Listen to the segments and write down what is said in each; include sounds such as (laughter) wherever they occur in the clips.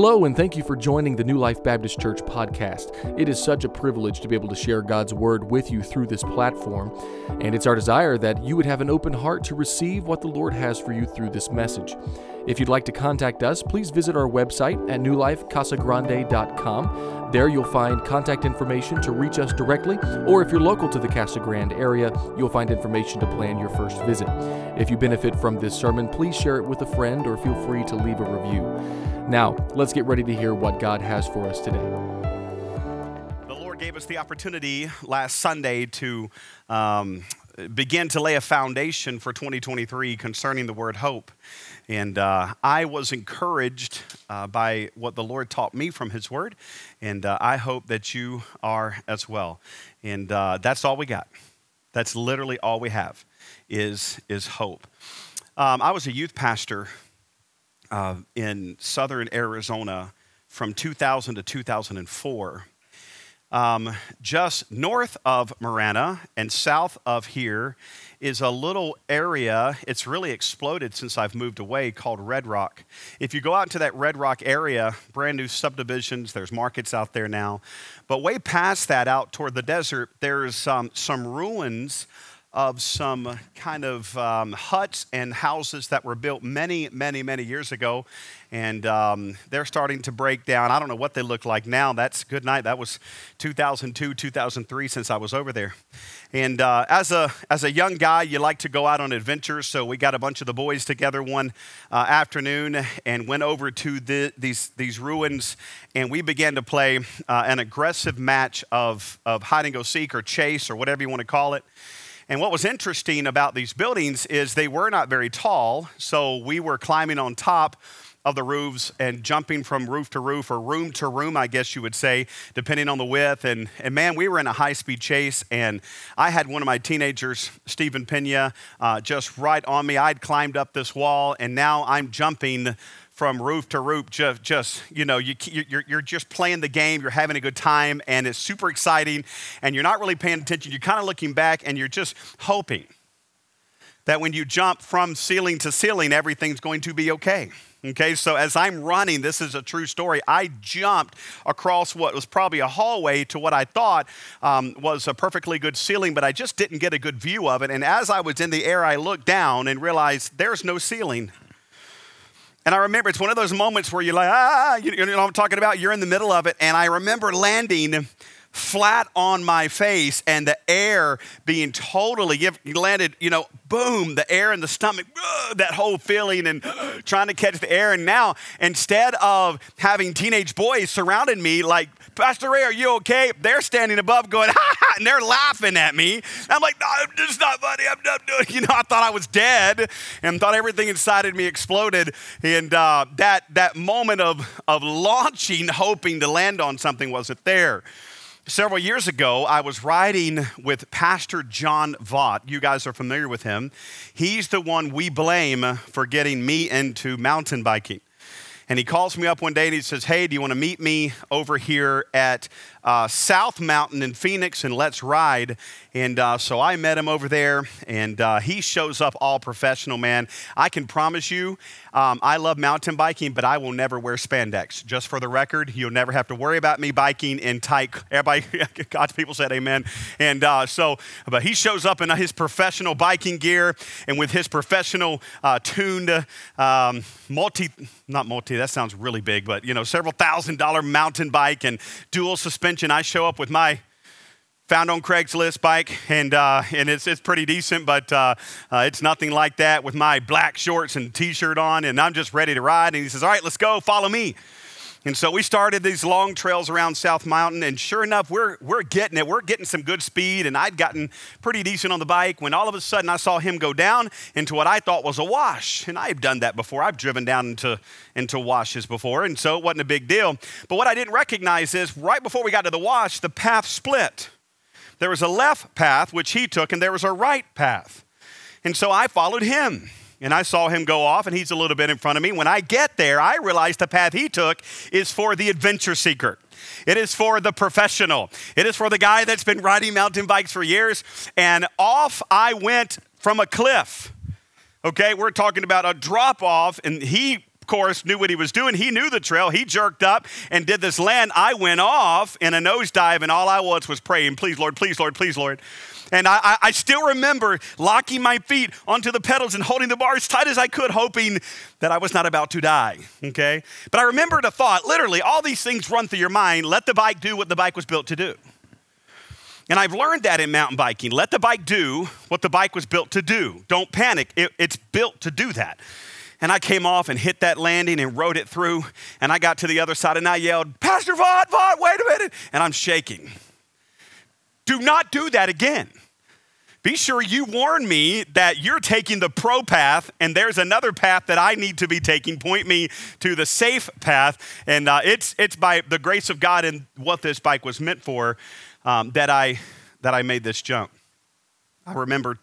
Hello, and thank you for joining the New Life Baptist Church podcast. It is such a privilege to be able to share God's Word with you through this platform, and it's our desire that you would have an open heart to receive what the Lord has for you through this message. If you'd like to contact us, please visit our website at newlifecasagrande.com. There you'll find contact information to reach us directly, or if you're local to the Casa Grande area, you'll find information to plan your first visit. If you benefit from this sermon, please share it with a friend or feel free to leave a review. Now, let's get ready to hear what God has for us today. The Lord gave us the opportunity last Sunday to um, begin to lay a foundation for 2023 concerning the word hope. And uh, I was encouraged uh, by what the Lord taught me from His Word, and uh, I hope that you are as well. And uh, that's all we got. That's literally all we have is, is hope. Um, I was a youth pastor uh, in southern Arizona from 2000 to 2004. Um, just north of Marana and south of here is a little area. It's really exploded since I've moved away called Red Rock. If you go out into that Red Rock area, brand new subdivisions, there's markets out there now. But way past that, out toward the desert, there's um, some ruins of some kind of um, huts and houses that were built many, many, many years ago. And um, they're starting to break down. I don't know what they look like now. That's good night. That was 2002, 2003 since I was over there. And uh, as, a, as a young guy, you like to go out on adventures. So we got a bunch of the boys together one uh, afternoon and went over to the, these, these ruins. And we began to play uh, an aggressive match of, of hide and go seek or chase or whatever you want to call it. And what was interesting about these buildings is they were not very tall, so we were climbing on top of the roofs and jumping from roof to roof or room to room, I guess you would say, depending on the width. And, and man, we were in a high speed chase, and I had one of my teenagers, Stephen Pena, uh, just right on me. I'd climbed up this wall, and now I'm jumping from roof to roof, just, just you know, you, you're, you're just playing the game, you're having a good time, and it's super exciting, and you're not really paying attention. You're kind of looking back, and you're just hoping that when you jump from ceiling to ceiling, everything's going to be okay. Okay, so as I'm running, this is a true story. I jumped across what was probably a hallway to what I thought um, was a perfectly good ceiling, but I just didn't get a good view of it. And as I was in the air, I looked down and realized there's no ceiling. And I remember it's one of those moments where you're like, ah, you know what I'm talking about? You're in the middle of it. And I remember landing flat on my face and the air being totally, landed, you know, boom, the air in the stomach, that whole feeling and trying to catch the air. And now, instead of having teenage boys surrounding me, like, Pastor Ray, are you okay? They're standing above going, (laughs) ha ha, and they're laughing at me. I'm like, no, it's not funny. I'm not doing, (laughs) you know, I thought I was dead and thought everything inside of me exploded. And uh, that, that moment of, of launching, hoping to land on something wasn't there. Several years ago, I was riding with Pastor John Vaught. You guys are familiar with him. He's the one we blame for getting me into mountain biking. And he calls me up one day and he says, Hey, do you want to meet me over here at uh, South Mountain in Phoenix and let's ride? And uh, so I met him over there, and uh, he shows up all professional, man. I can promise you, um, I love mountain biking, but I will never wear spandex. Just for the record, you'll never have to worry about me biking in tight. (laughs) Everybody, God's people said amen. And uh, so, but he shows up in his professional biking gear and with his professional uh, tuned um, multi, not multi, that sounds really big, but you know, several thousand dollar mountain bike and dual suspension. I show up with my found on Craigslist bike, and uh, and it's it's pretty decent, but uh, uh, it's nothing like that with my black shorts and t-shirt on, and I'm just ready to ride. And he says, "All right, let's go, follow me." And so we started these long trails around South Mountain, and sure enough, we're, we're getting it. We're getting some good speed, and I'd gotten pretty decent on the bike when all of a sudden I saw him go down into what I thought was a wash. And I've done that before. I've driven down into, into washes before, and so it wasn't a big deal. But what I didn't recognize is right before we got to the wash, the path split. There was a left path, which he took, and there was a right path. And so I followed him. And I saw him go off, and he's a little bit in front of me. When I get there, I realize the path he took is for the adventure seeker. It is for the professional. It is for the guy that's been riding mountain bikes for years. And off I went from a cliff. Okay, we're talking about a drop off, and he of course, knew what he was doing. He knew the trail. He jerked up and did this land. I went off in a nosedive, and all I was was praying, please, Lord, please, Lord, please, Lord. And I, I, still remember locking my feet onto the pedals and holding the bar as tight as I could, hoping that I was not about to die. Okay? But I remembered a thought literally, all these things run through your mind. Let the bike do what the bike was built to do. And I've learned that in mountain biking. Let the bike do what the bike was built to do. Don't panic, it, it's built to do that. And I came off and hit that landing and rode it through. And I got to the other side and I yelled, Pastor Vaught, Vaught, wait a minute. And I'm shaking. Do not do that again. Be sure you warn me that you're taking the pro path and there's another path that I need to be taking. Point me to the safe path. And uh, it's, it's by the grace of God and what this bike was meant for um, that, I, that I made this jump. I remember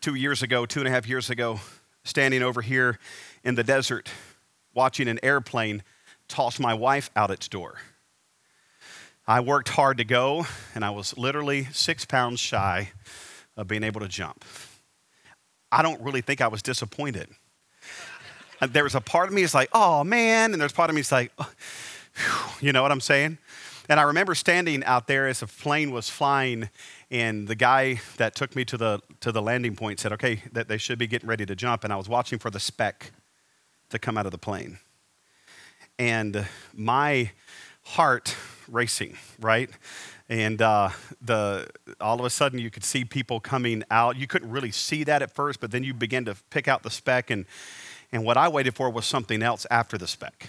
two years ago, two and a half years ago, standing over here in the desert watching an airplane toss my wife out its door. I worked hard to go, and I was literally six pounds shy of being able to jump. I don't really think I was disappointed. Uh, there was a part of me that's like, oh man, and there's part of me that's like, oh, you know what I'm saying? And I remember standing out there as a plane was flying, and the guy that took me to the to the landing point said, "Okay, that they should be getting ready to jump." And I was watching for the speck to come out of the plane, and my heart racing, right? And uh, the, all of a sudden, you could see people coming out. You couldn't really see that at first, but then you begin to pick out the speck. And, and what I waited for was something else after the speck.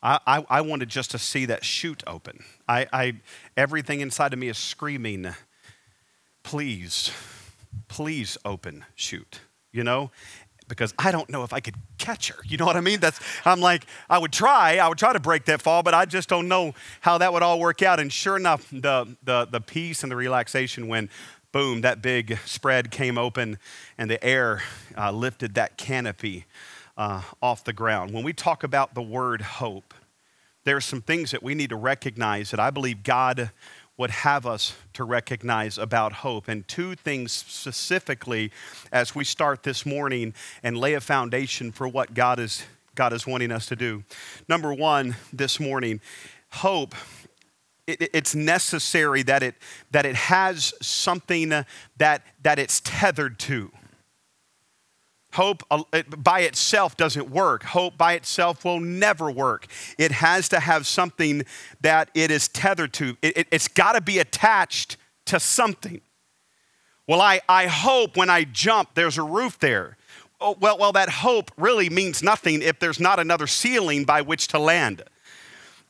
I, I, I wanted just to see that chute open. I, I, everything inside of me is screaming, please, please open chute, you know? Because I don't know if I could catch her. You know what I mean? That's I'm like I would try, I would try to break that fall, but I just don't know how that would all work out. And sure enough, the the the peace and the relaxation when boom, that big spread came open and the air uh, lifted that canopy uh, off the ground. When we talk about the word hope, there are some things that we need to recognize that I believe God would have us to recognize about hope. And two things specifically as we start this morning and lay a foundation for what God is, God is wanting us to do. Number one, this morning, hope. It, it's necessary that it, that it has something that, that it's tethered to. Hope uh, by itself doesn't work. Hope by itself will never work. It has to have something that it is tethered to, it, has got to be attached to something. Well, I, I hope when I jump, there's a roof there. Oh, well, well, that hope really means nothing if there's not another ceiling by which to land.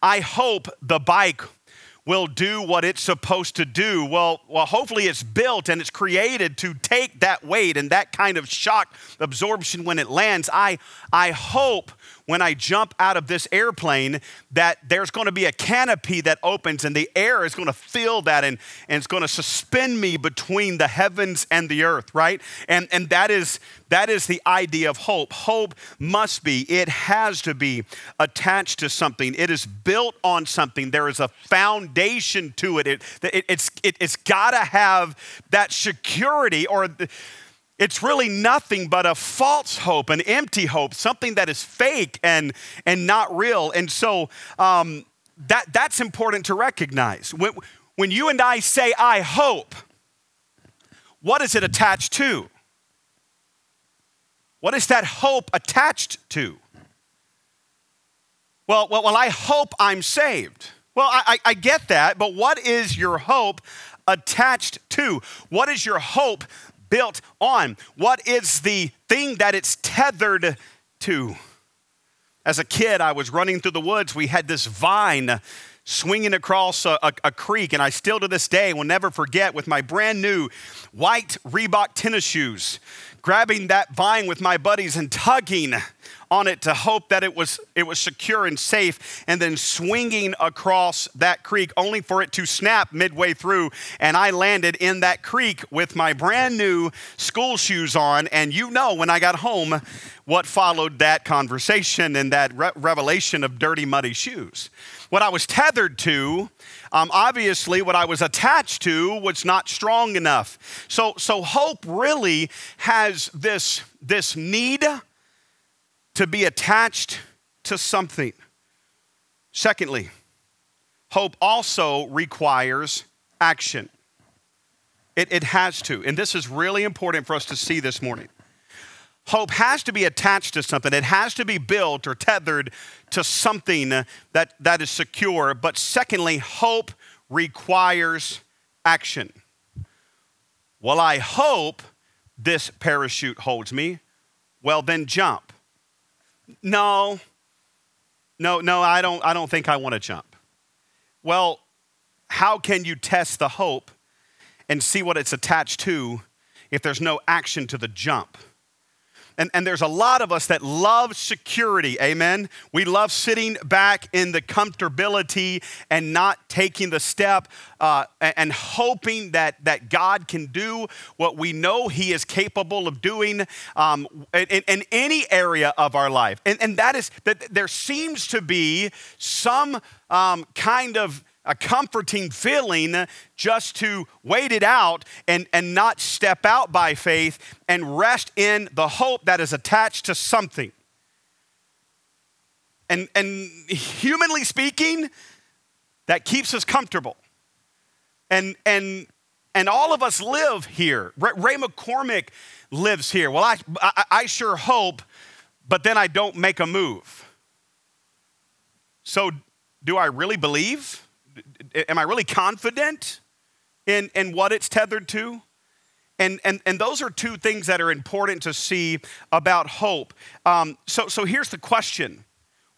I hope the bike will do what it's supposed to do. Well, well, hopefully it's built and it's created to take that weight and that kind of shock absorption when it lands. I, I hope when I jump out of this airplane that there's going to be a canopy that opens and the air is going to fill that and, and it's going to suspend me between the heavens and the earth, right? And, and that, is, that is the idea of hope. Hope must be, it has to be attached to something, it is built on something. There is a foundation to it. it, it it's, it, it's got to have that security or. The, it's really nothing but a false hope, an empty hope, something that is fake and, and not real. And so um, that, that's important to recognize. When, when you and I say, I hope, what is it attached to? What is that hope attached to? Well, well, well I hope I'm saved. Well, I, I, I get that, but what is your hope attached to? What is your hope built on? What is the thing that it's tethered to? As a kid, I was running through the woods. We had this vine swinging across a, a, a, creek, and I still to this day will never forget with my brand new white Reebok tennis shoes, grabbing that vine with my buddies and tugging on it to hope that it was, it was secure and safe, and then swinging across that creek only for it to snap midway through. And I landed in that creek with my brand new school shoes on. And you know, when I got home, what followed that conversation and that re- revelation of dirty, muddy shoes. What I was tethered to, um, obviously, what I was attached to was not strong enough. So, so hope really has this, this need to be attached to something. Secondly, hope also requires action. It, it has to. And this is really important for us to see this morning. Hope has to be attached to something. It has to be built or tethered to something that, that is secure. But secondly, hope requires action. Well, I hope this parachute holds me. Well, then jump. No, no, no, I don't, I don't think I want to jump. Well, how can you test the hope and see what it's attached to if there's no action to the jump? And, and there's a lot of us that love security, amen? We love sitting back in the comfortability and not taking the step uh, and, and hoping that, that God can do what we know He is capable of doing um, in, in, any area of our life. And, and that is that there seems to be some um, kind of a comforting feeling just to wait it out and, and not step out by faith and rest in the hope that is attached to something. And, and humanly speaking, that keeps us comfortable. And, and, and all of us live here. Ray McCormick lives here. Well, I, I, I sure hope, but then I don't make a move. So, do I really believe? Am I really confident in, in what it's tethered to? And, and, and those are two things that are important to see about hope. Um, so, so here's the question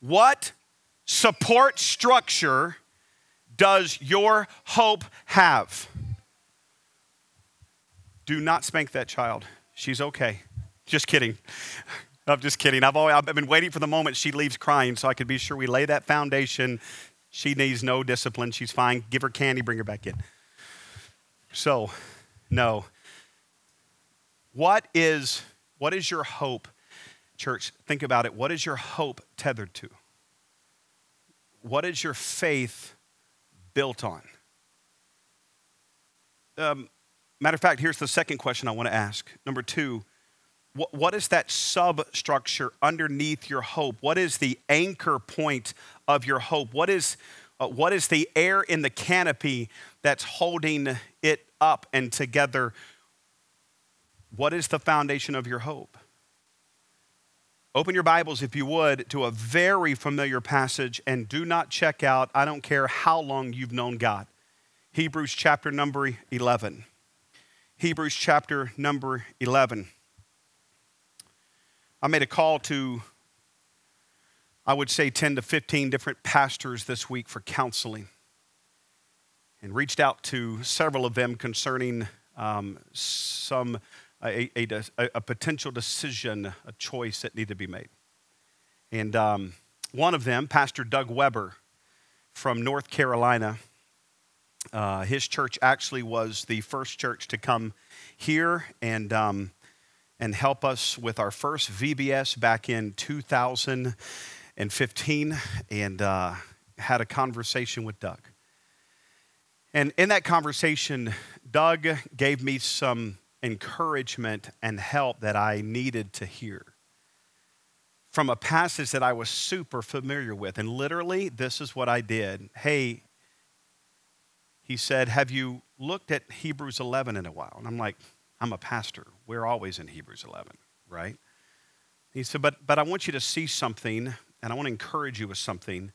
What support structure does your hope have? Do not spank that child. She's okay. Just kidding. (laughs) I'm just kidding. I've, always, I've been waiting for the moment she leaves crying so I could be sure we lay that foundation she needs no discipline. She's fine. Give her candy, bring her back in. So, no. What is what is your hope? Church, think about it. What is your hope tethered to? What is your faith built on? Um, matter of fact, here's the second question I want to ask. Number two, what, what is that substructure underneath your hope? What is the anchor point of your hope? What is, uh, what is the air in the canopy that's holding it up and together? What is the foundation of your hope? Open your Bibles, if you would, to a very familiar passage and do not check out, I don't care how long you've known God. Hebrews chapter number 11. Hebrews chapter number 11. I made a call to, I would say, 10 to 15 different pastors this week for counseling and reached out to several of them concerning um, some, a, a, a, potential decision, a choice that needed to be made. And um, one of them, Pastor Doug Weber from North Carolina, uh, his church actually was the first church to come here and um, and help us with our first VBS back in 2015 and uh, had a conversation with Doug. And in that conversation, Doug gave me some encouragement and help that I needed to hear from a passage that I was super familiar with. And literally, this is what I did. Hey, he said, Have you looked at Hebrews 11 in a while? And I'm like, I'm a pastor. We're always in Hebrews 11, right? He said, but, but I want you to see something, and I want to encourage you with something.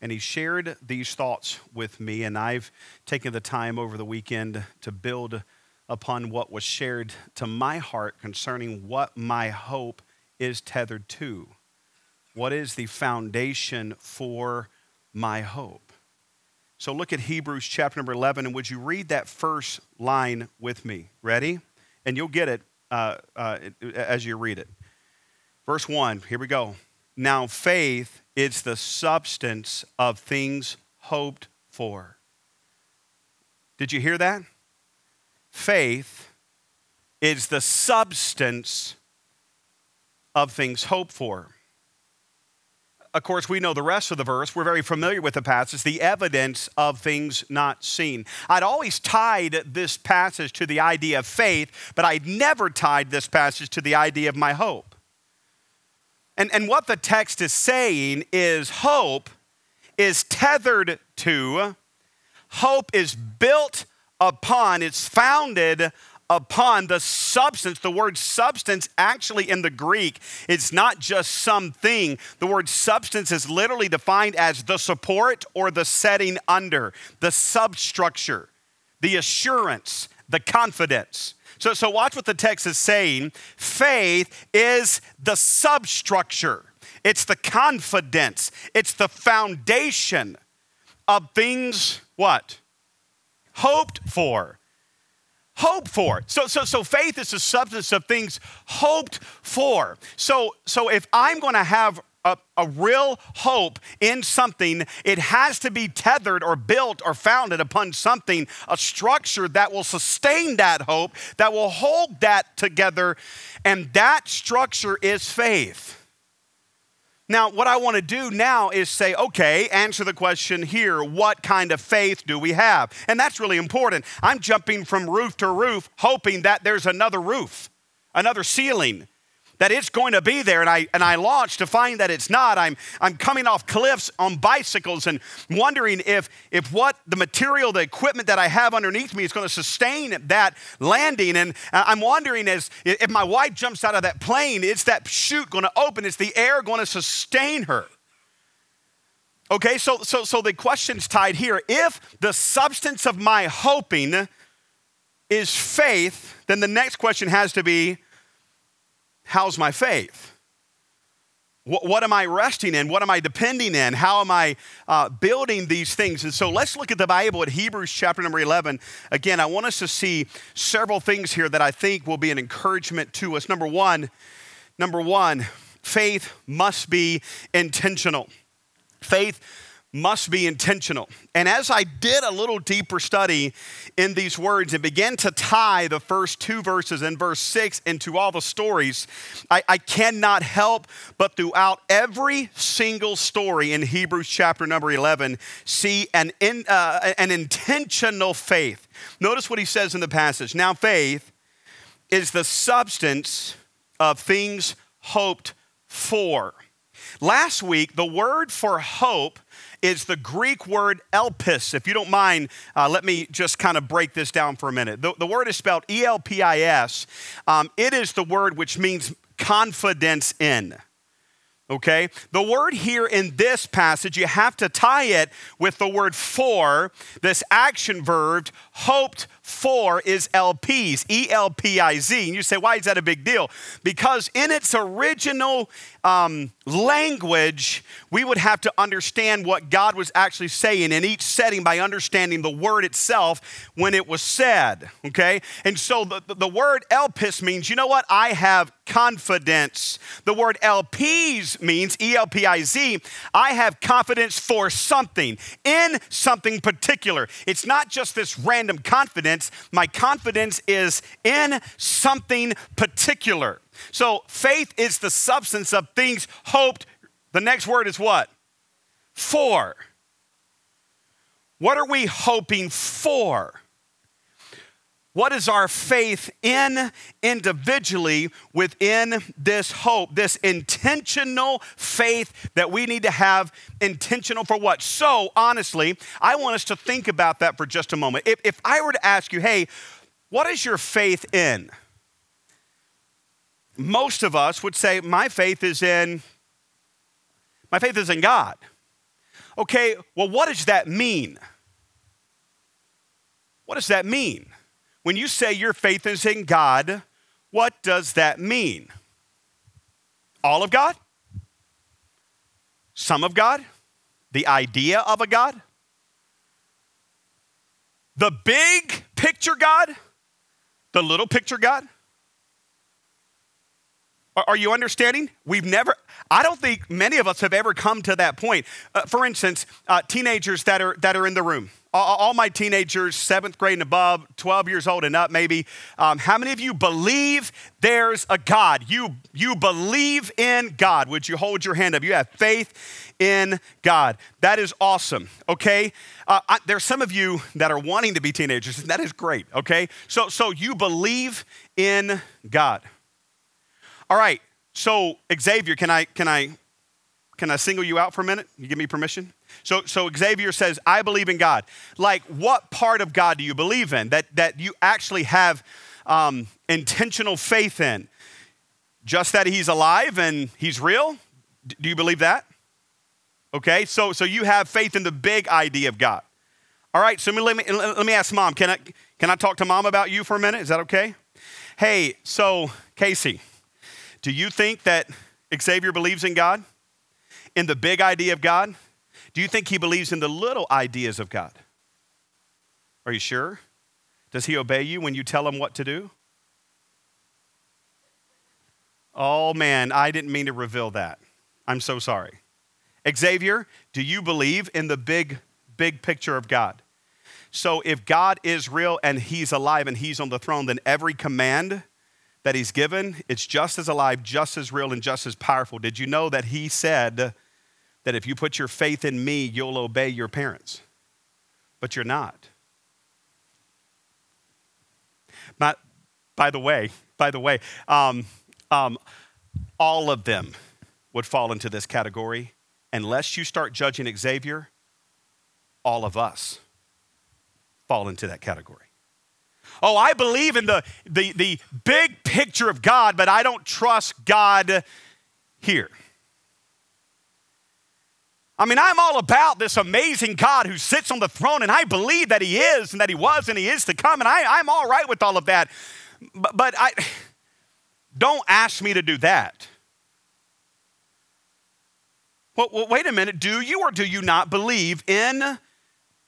And he shared these thoughts with me, and I've taken the time over the weekend to build upon what was shared to my heart concerning what my hope is tethered to. What is the foundation for my hope? So look at Hebrews chapter number 11, and would you read that first line with me? Ready? And you'll get it uh, uh, as you read it. Verse 1, here we go. Now, faith is the substance of things hoped for. Did you hear that? Faith is the substance of things hoped for. Of course, we know the rest of the verse. We're very familiar with the passage, the evidence of things not seen. I'd always tied this passage to the idea of faith, but I'd never tied this passage to the idea of my hope. And, and what the text is saying is hope is tethered to, hope is built upon, it's founded upon the substance. The word substance, actually, in the Greek, it's not just something. The word substance is literally defined as the support or the setting under, the substructure, the assurance, the confidence. So, so watch what the text is saying. Faith is the substructure, it's the confidence, it's the foundation of things what? Hoped for hope for. So, so, so faith is the substance of things hoped for. So, so if I'm going to have a, a, real hope in something, it has to be tethered or built or founded upon something, a structure that will sustain that hope, that will hold that together. And that structure is faith. Now, what I want to do now is say, okay, answer the question here what kind of faith do we have? And that's really important. I'm jumping from roof to roof, hoping that there's another roof, another ceiling, that it's going to be there and I and I launch to find that it's not. I'm I'm coming off cliffs on bicycles and wondering if if what the material, the equipment that I have underneath me is going to sustain that landing. And I'm wondering as if my wife jumps out of that plane, is that chute going to open? Is the air going to sustain her? Okay, so so so the question's tied here. If the substance of my hoping is faith, then the next question has to be how's my faith? What, what, am I resting in? What am I depending in? How am I uh, building these things? And so let's look at the Bible at Hebrews chapter number 11. Again, I want us to see several things here that I think will be an encouragement to us. Number one, number one, faith must be intentional. Faith must be intentional. And as I did a little deeper study in these words and began to tie the first two verses in verse six into all the stories, I, I cannot help but throughout every single story in Hebrews chapter number 11 see an, in, uh, an intentional faith. Notice what he says in the passage. Now, faith is the substance of things hoped for. Last week, the word for hope is the Greek word elpis. If you don't mind, uh, let me just kind of break this down for a minute. The, the word is spelled E L P I S. Um, it is the word which means confidence in. Okay? The word here in this passage, you have to tie it with the word for, this action verb, hoped for is elpiz, E L P I Z. And you say, why is that a big deal? Because in its original um, language, we would have to understand what God was actually saying in each setting by understanding the word itself when it was said, okay? And so the, the word elpis means, you know what? I have confidence. The word elpiz means, E L P I Z, I have confidence for something, in something particular. It's not just this random confidence, my confidence is in something particular. So faith is the substance of things hoped. The next word is what? For. What are we hoping for? What is our faith in individually within this hope, this intentional faith that we need to have intentional for what? So, honestly, I want us to think about that for just a moment. If, if I were to ask you, hey, what is your faith in? most of us would say, My faith is in, my faith is in God. Okay, well, what does that mean? What does that mean? When you say your faith is in God, what does that mean? All of God? Some of God? The idea of a God? The big picture God? The little picture God? Are you understanding? We've never, I don't think many of us have ever come to that point. Uh, for instance, uh, teenagers that are, that are in the room, all, all, my teenagers, seventh grade and above, 12 years old and up, maybe, um, how many of you believe there's a God? You, you believe in God. Would you hold your hand up? You have faith in God. That is awesome, okay? Uh, I, there's some of you that are wanting to be teenagers, and that is great, okay? So, so you believe in God. All right, so Xavier, can I can I can I single you out for a minute? You give me permission? So so Xavier says, I believe in God. Like what part of God do you believe in? That that you actually have um, intentional faith in? Just that he's alive and he's real? D- do you believe that? Okay, so so you have faith in the big idea of God. All right, so let me, let me ask mom. Can I, can I talk to mom about you for a minute? Is that okay? Hey, so Casey, do you think that Xavier believes in God? In the big idea of God? Do you think he believes in the little ideas of God? Are you sure? Does he obey you when you tell him what to do? Oh man, I didn't mean to reveal that. I'm so sorry. Xavier, do you believe in the big, big picture of God? So if God is real and he's alive and he's on the throne, then every command that he's given, it's just as alive, just as real, and just as powerful. Did you know that he said that if you put your faith in me, you'll obey your parents? But you're not. But by the way, by the way, um, um, all of them would fall into this category unless you start judging Xavier, all of us fall into that category. Oh, I believe in the, the, the big picture of God, but I don't trust God here. I mean, I'm all about this amazing God who sits on the throne, and I believe that He is, and that He was, and He is to come, and I, I'm all right with all of that. But, but I don't ask me to do that. Well, well, wait a minute. Do you or do you not believe in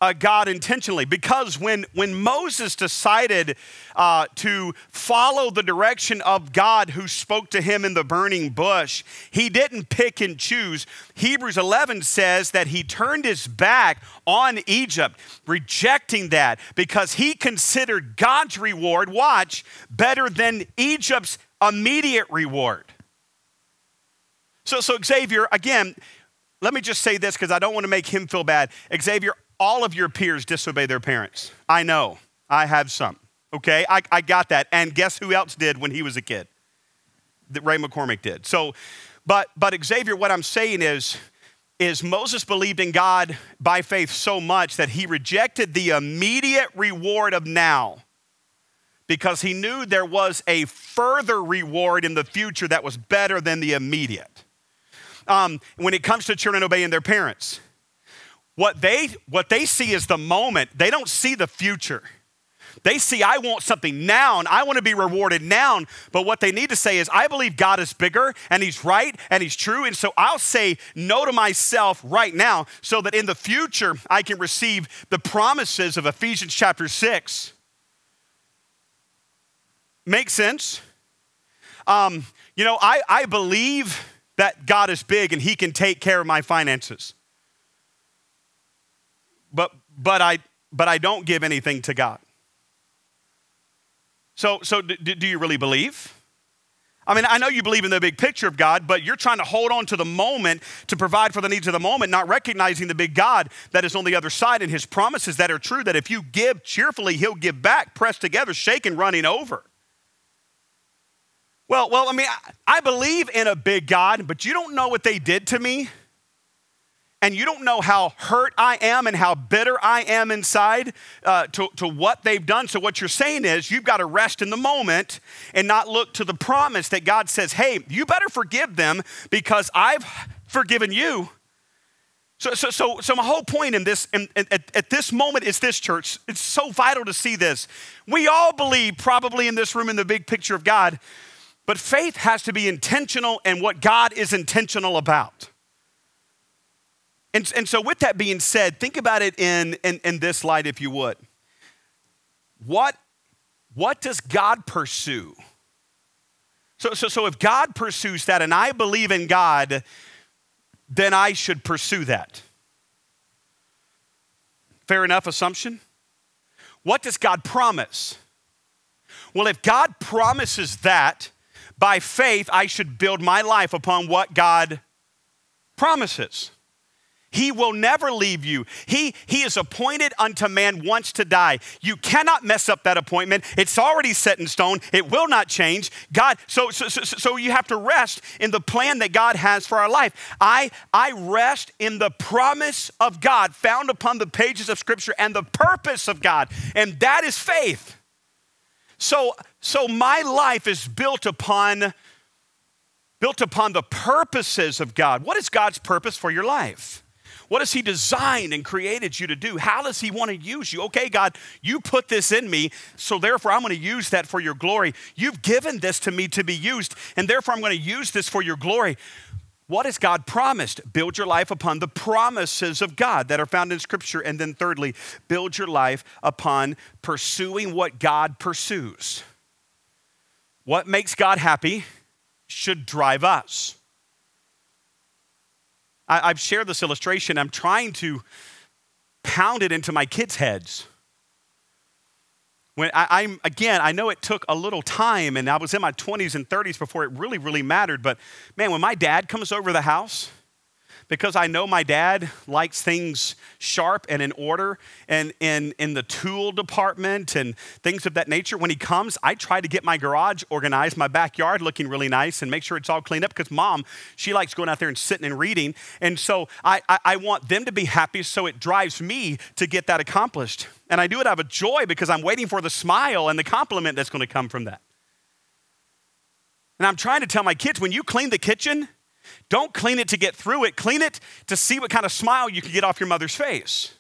uh, God intentionally because when, when Moses decided uh, to follow the direction of God who spoke to him in the burning bush, he didn't pick and choose. Hebrews 11 says that he turned his back on Egypt, rejecting that because he considered God's reward, watch, better than Egypt's immediate reward. So, so Xavier, again, let me just say this because I don't want to make him feel bad. Xavier, all of your peers disobey their parents. I know. I have some. Okay? I, I got that. And guess who else did when he was a kid? That Ray McCormick did. So, but but Xavier, what I'm saying is, is Moses believed in God by faith so much that he rejected the immediate reward of now because he knew there was a further reward in the future that was better than the immediate. Um, when it comes to children obeying their parents, what they, what they see is the moment, they don't see the future. They see, I want something now and I want to be rewarded now. But what they need to say is, I believe God is bigger and He's right and He's true. And so I'll say no to myself right now so that in the future I can receive the promises of Ephesians chapter 6. Make sense? Um, you know, I, I believe that God is big and He can take care of my finances but but I but I don't give anything to God. So so do, do you really believe? I mean, I know you believe in the big picture of God, but you're trying to hold on to the moment to provide for the needs of the moment, not recognizing the big God that is on the other side and his promises that are true that if you give cheerfully, he'll give back, pressed together, shaken, running over. Well, well, I mean, I, I believe in a big God, but you don't know what they did to me and you don't know how hurt I am and how bitter I am inside uh, to, to what they've done. So, what you're saying is you've got to rest in the moment and not look to the promise that God says, hey, you better forgive them because I've forgiven you. So, so, so, so my whole point in this, in, at, at this moment is this, church. It's so vital to see this. We all believe, probably in this room, in the big picture of God, but faith has to be intentional and what God is intentional about. And, and so, with that being said, think about it in, in, in this light, if you would. What, what does God pursue? So, so, so, if God pursues that and I believe in God, then I should pursue that. Fair enough assumption? What does God promise? Well, if God promises that, by faith, I should build my life upon what God promises. He will never leave you. He, he is appointed unto man once to die. You cannot mess up that appointment. It's already set in stone. It will not change. God, so, so, so, so you have to rest in the plan that God has for our life. I, I rest in the promise of God found upon the pages of Scripture and the purpose of God, and that is faith. So, so my life is built upon built upon the purposes of God. What is God's purpose for your life? What has He designed and created you to do? How does He want to use you? Okay, God, you put this in me, so therefore I'm going to use that for your glory. You've given this to me to be used, and therefore I'm going to use this for your glory. What has God promised? Build your life upon the promises of God that are found in Scripture. And then, thirdly, build your life upon pursuing what God pursues. What makes God happy should drive us. I, have shared this illustration. I'm trying to pound it into my kids' heads. When I, am again, I know it took a little time, and I was in my 20s and 30s before it really, really mattered. But man, when my dad comes over the house, because I know my dad likes things sharp and in order and in, in the tool department and things of that nature. When he comes, I try to get my garage organized, my backyard looking really nice, and make sure it's all cleaned up because mom, she likes going out there and sitting and reading. And so I, I, I want them to be happy, so it drives me to get that accomplished. And I do it out of joy because I'm waiting for the smile and the compliment that's going to come from that. And I'm trying to tell my kids when you clean the kitchen, don't clean it to get through it, clean it to see what kind of smile you can get off your mother's face.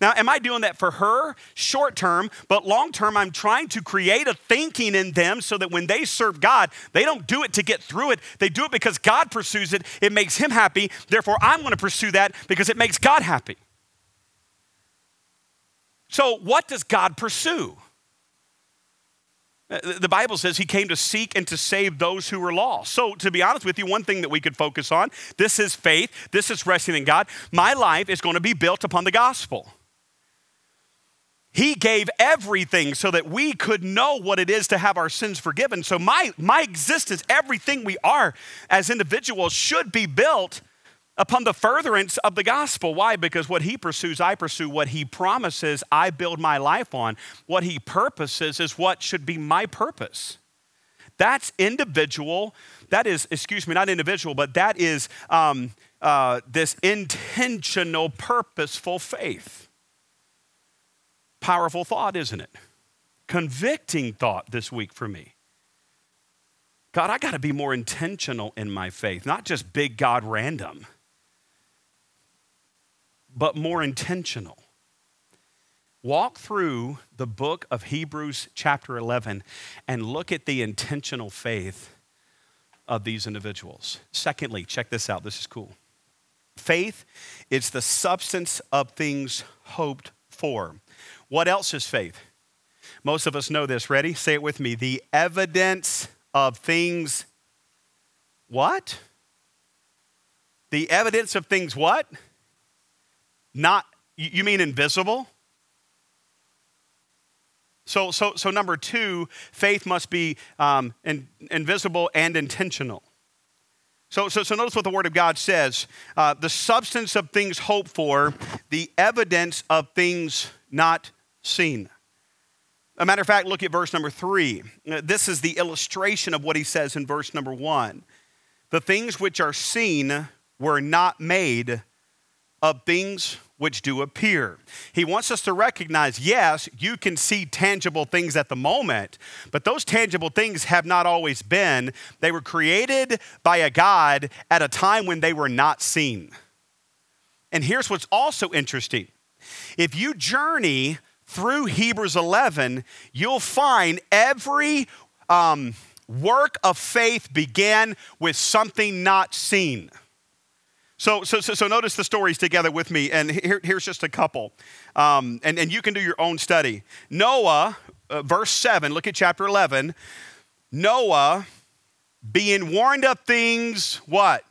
Now, am I doing that for her short term, but long term, I'm trying to create a thinking in them so that when they serve God, they don't do it to get through it. They do it because God pursues it. It makes Him happy. Therefore, I'm going to pursue that because it makes God happy. So, what does God pursue? Uh, the Bible says he came to seek and to save those who were lost. So, to be honest with you, one thing that we could focus on this is faith, this is resting in God. My life is going to be built upon the gospel. He gave everything so that we could know what it is to have our sins forgiven. So, my, my existence, everything we are as individuals, should be built upon the furtherance of the gospel. Why? Because what he pursues, I pursue. What he promises, I build my life on. What he purposes is what should be my purpose. That's individual. That is, excuse me, not individual, but that is um, uh, this intentional, purposeful faith. Powerful thought, isn't it? Convicting thought this week for me. God, I got to be more intentional in my faith, not just big God random but more intentional. Walk through the book of Hebrews, chapter 11, and look at the intentional faith of these individuals. Secondly, check this out. This is cool. Faith is the substance of things hoped for. What else is faith? Most of us know this. Ready? Say it with me. The evidence of things what? The evidence of things what? Not, you mean invisible? So, so, so number two, faith must be um, in, invisible and intentional. So, so, so notice what the Word of God says uh, the substance of things hoped for, the evidence of things not seen. A matter of fact, look at verse number three. Uh, this is the illustration of what he says in verse number one. The things which are seen were not made of things which do appear. He wants us to recognize yes, you can see tangible things at the moment, but those tangible things have not always been. They were created by a God at a time when they were not seen. And here's what's also interesting if you journey through Hebrews 11, you'll find every um, work of faith began with something not seen. So, so, so, notice the stories together with me, and here, here's just a couple. Um, and, and you can do your own study. Noah, uh, verse 7, look at chapter 11. Noah, being warned of things, what?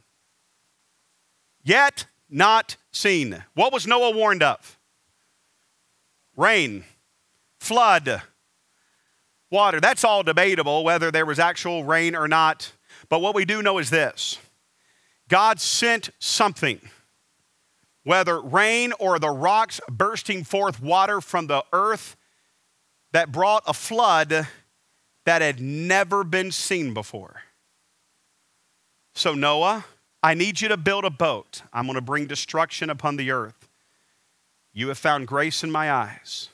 Yet not seen. What was Noah warned of? Rain, flood, water. That's all debatable whether there was actual rain or not. But what we do know is this God sent something. whether rain or the rocks bursting forth water from the earth that brought a flood that had never been seen before. So, Noah, I need you to build a boat. I'm going to bring destruction upon the earth. You have found grace in my eyes.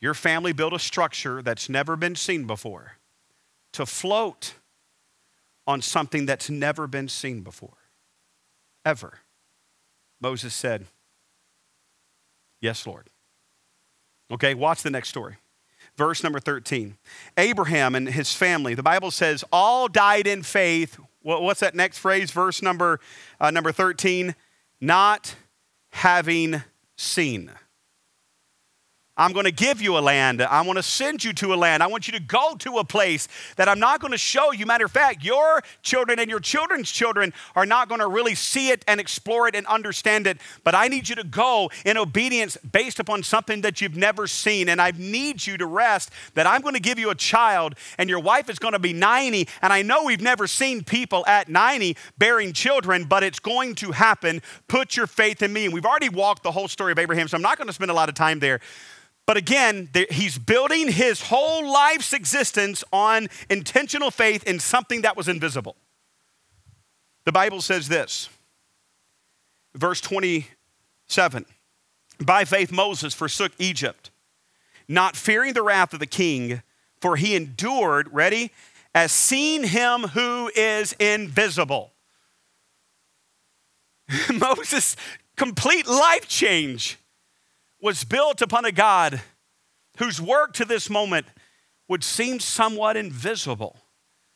Your family built a structure that's never been seen before to float on something that's never been seen before, ever. Moses said, Yes, Lord. Okay, watch the next story. Verse number 13. Abraham and his family, the Bible says, all died in faith. What's that next phrase? Verse number, uh, number 13. Not having seen. I'm going to give you a land. I want to send you to a land. I want you to go to a place that I'm not going to show you. Matter of fact, your children and your children's children are not going to really see it and explore it and understand it. But I need you to go in obedience based upon something that you've never seen. And I need you to rest that I'm going to give you a child and your wife is going to be 90. And I know we've never seen people at 90 bearing children, but it's going to happen. Put your faith in me. And we've already walked the whole story of Abraham, so I'm not going to spend a lot of time there. But again, he's building his whole life's existence on intentional faith in something that was invisible. The Bible says this, verse 27 By faith, Moses forsook Egypt, not fearing the wrath of the king, for he endured, ready, as seeing him who is invisible. (laughs) Moses' complete life change was built upon a God whose work to this moment would seem somewhat invisible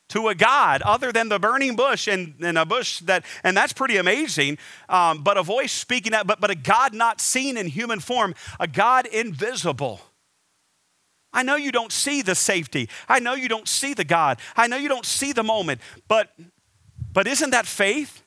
to a God other than the burning bush and, and a bush that, and that's pretty amazing, um, but a voice speaking out, but, but a God not seen in human form, a God invisible. I know you don't see the safety. I know you don't see the God. I know you don't see the moment, but, but isn't that faith?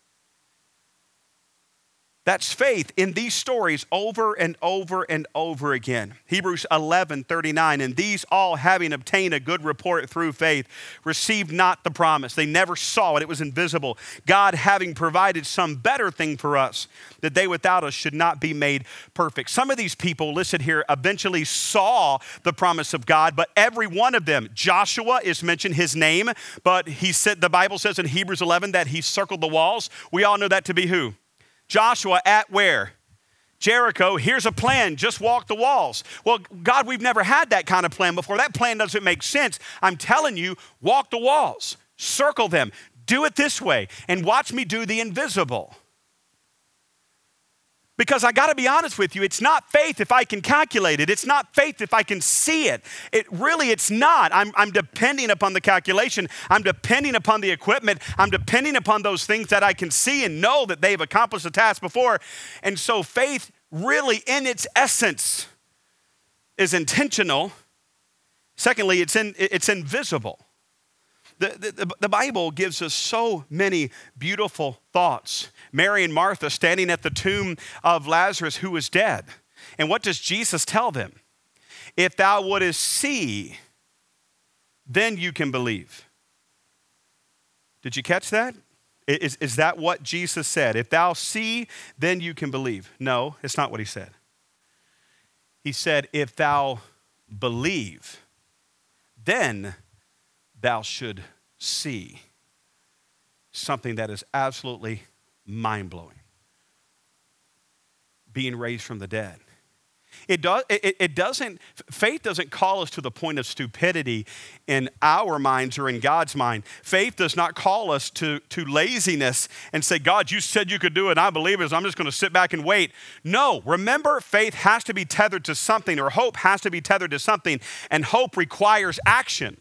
That's faith in these stories over and over and over again. Hebrews 11 39, and these all having obtained a good report through faith, received not the promise. They never saw it, it was invisible. God having provided some better thing for us, that they without us should not be made perfect. Some of these people listed here eventually saw the promise of God, but every one of them, Joshua is mentioned his name, but he said the Bible says in Hebrews 11 that he circled the walls. We all know that to be who? Joshua at where? Jericho, here's a plan, just walk the walls. Well, God, we've never had that kind of plan before. That plan doesn't make sense. I'm telling you, walk the walls, circle them, do it this way, and watch me do the invisible. Because I got to be honest with you, it's not faith if I can calculate it. It's not faith if I can see it. It really, it's not. I'm, I'm depending upon the calculation. I'm depending upon the equipment. I'm depending upon those things that I can see and know that they've accomplished the task before. And so faith, really, in its essence, is intentional. Secondly, it's, in, it's invisible. The, the, the, Bible gives us so many beautiful thoughts. Mary and Martha standing at the tomb of Lazarus who was dead. And what does Jesus tell them? If thou wouldest see, then you can believe. Did you catch that? Is, is that what Jesus said? If thou see, then you can believe. No, it's not what he said. He said, if thou believe, then thou should see something that is absolutely mind blowing being raised from the dead. It, does, it, it doesn't, faith doesn't call us to the point of stupidity in our minds or in God's mind. Faith does not call us to, to laziness and say, God, you said you could do it, I believe it, so I'm just going to sit back and wait. No, remember, faith has to be tethered to something, or hope has to be tethered to something, and hope requires action.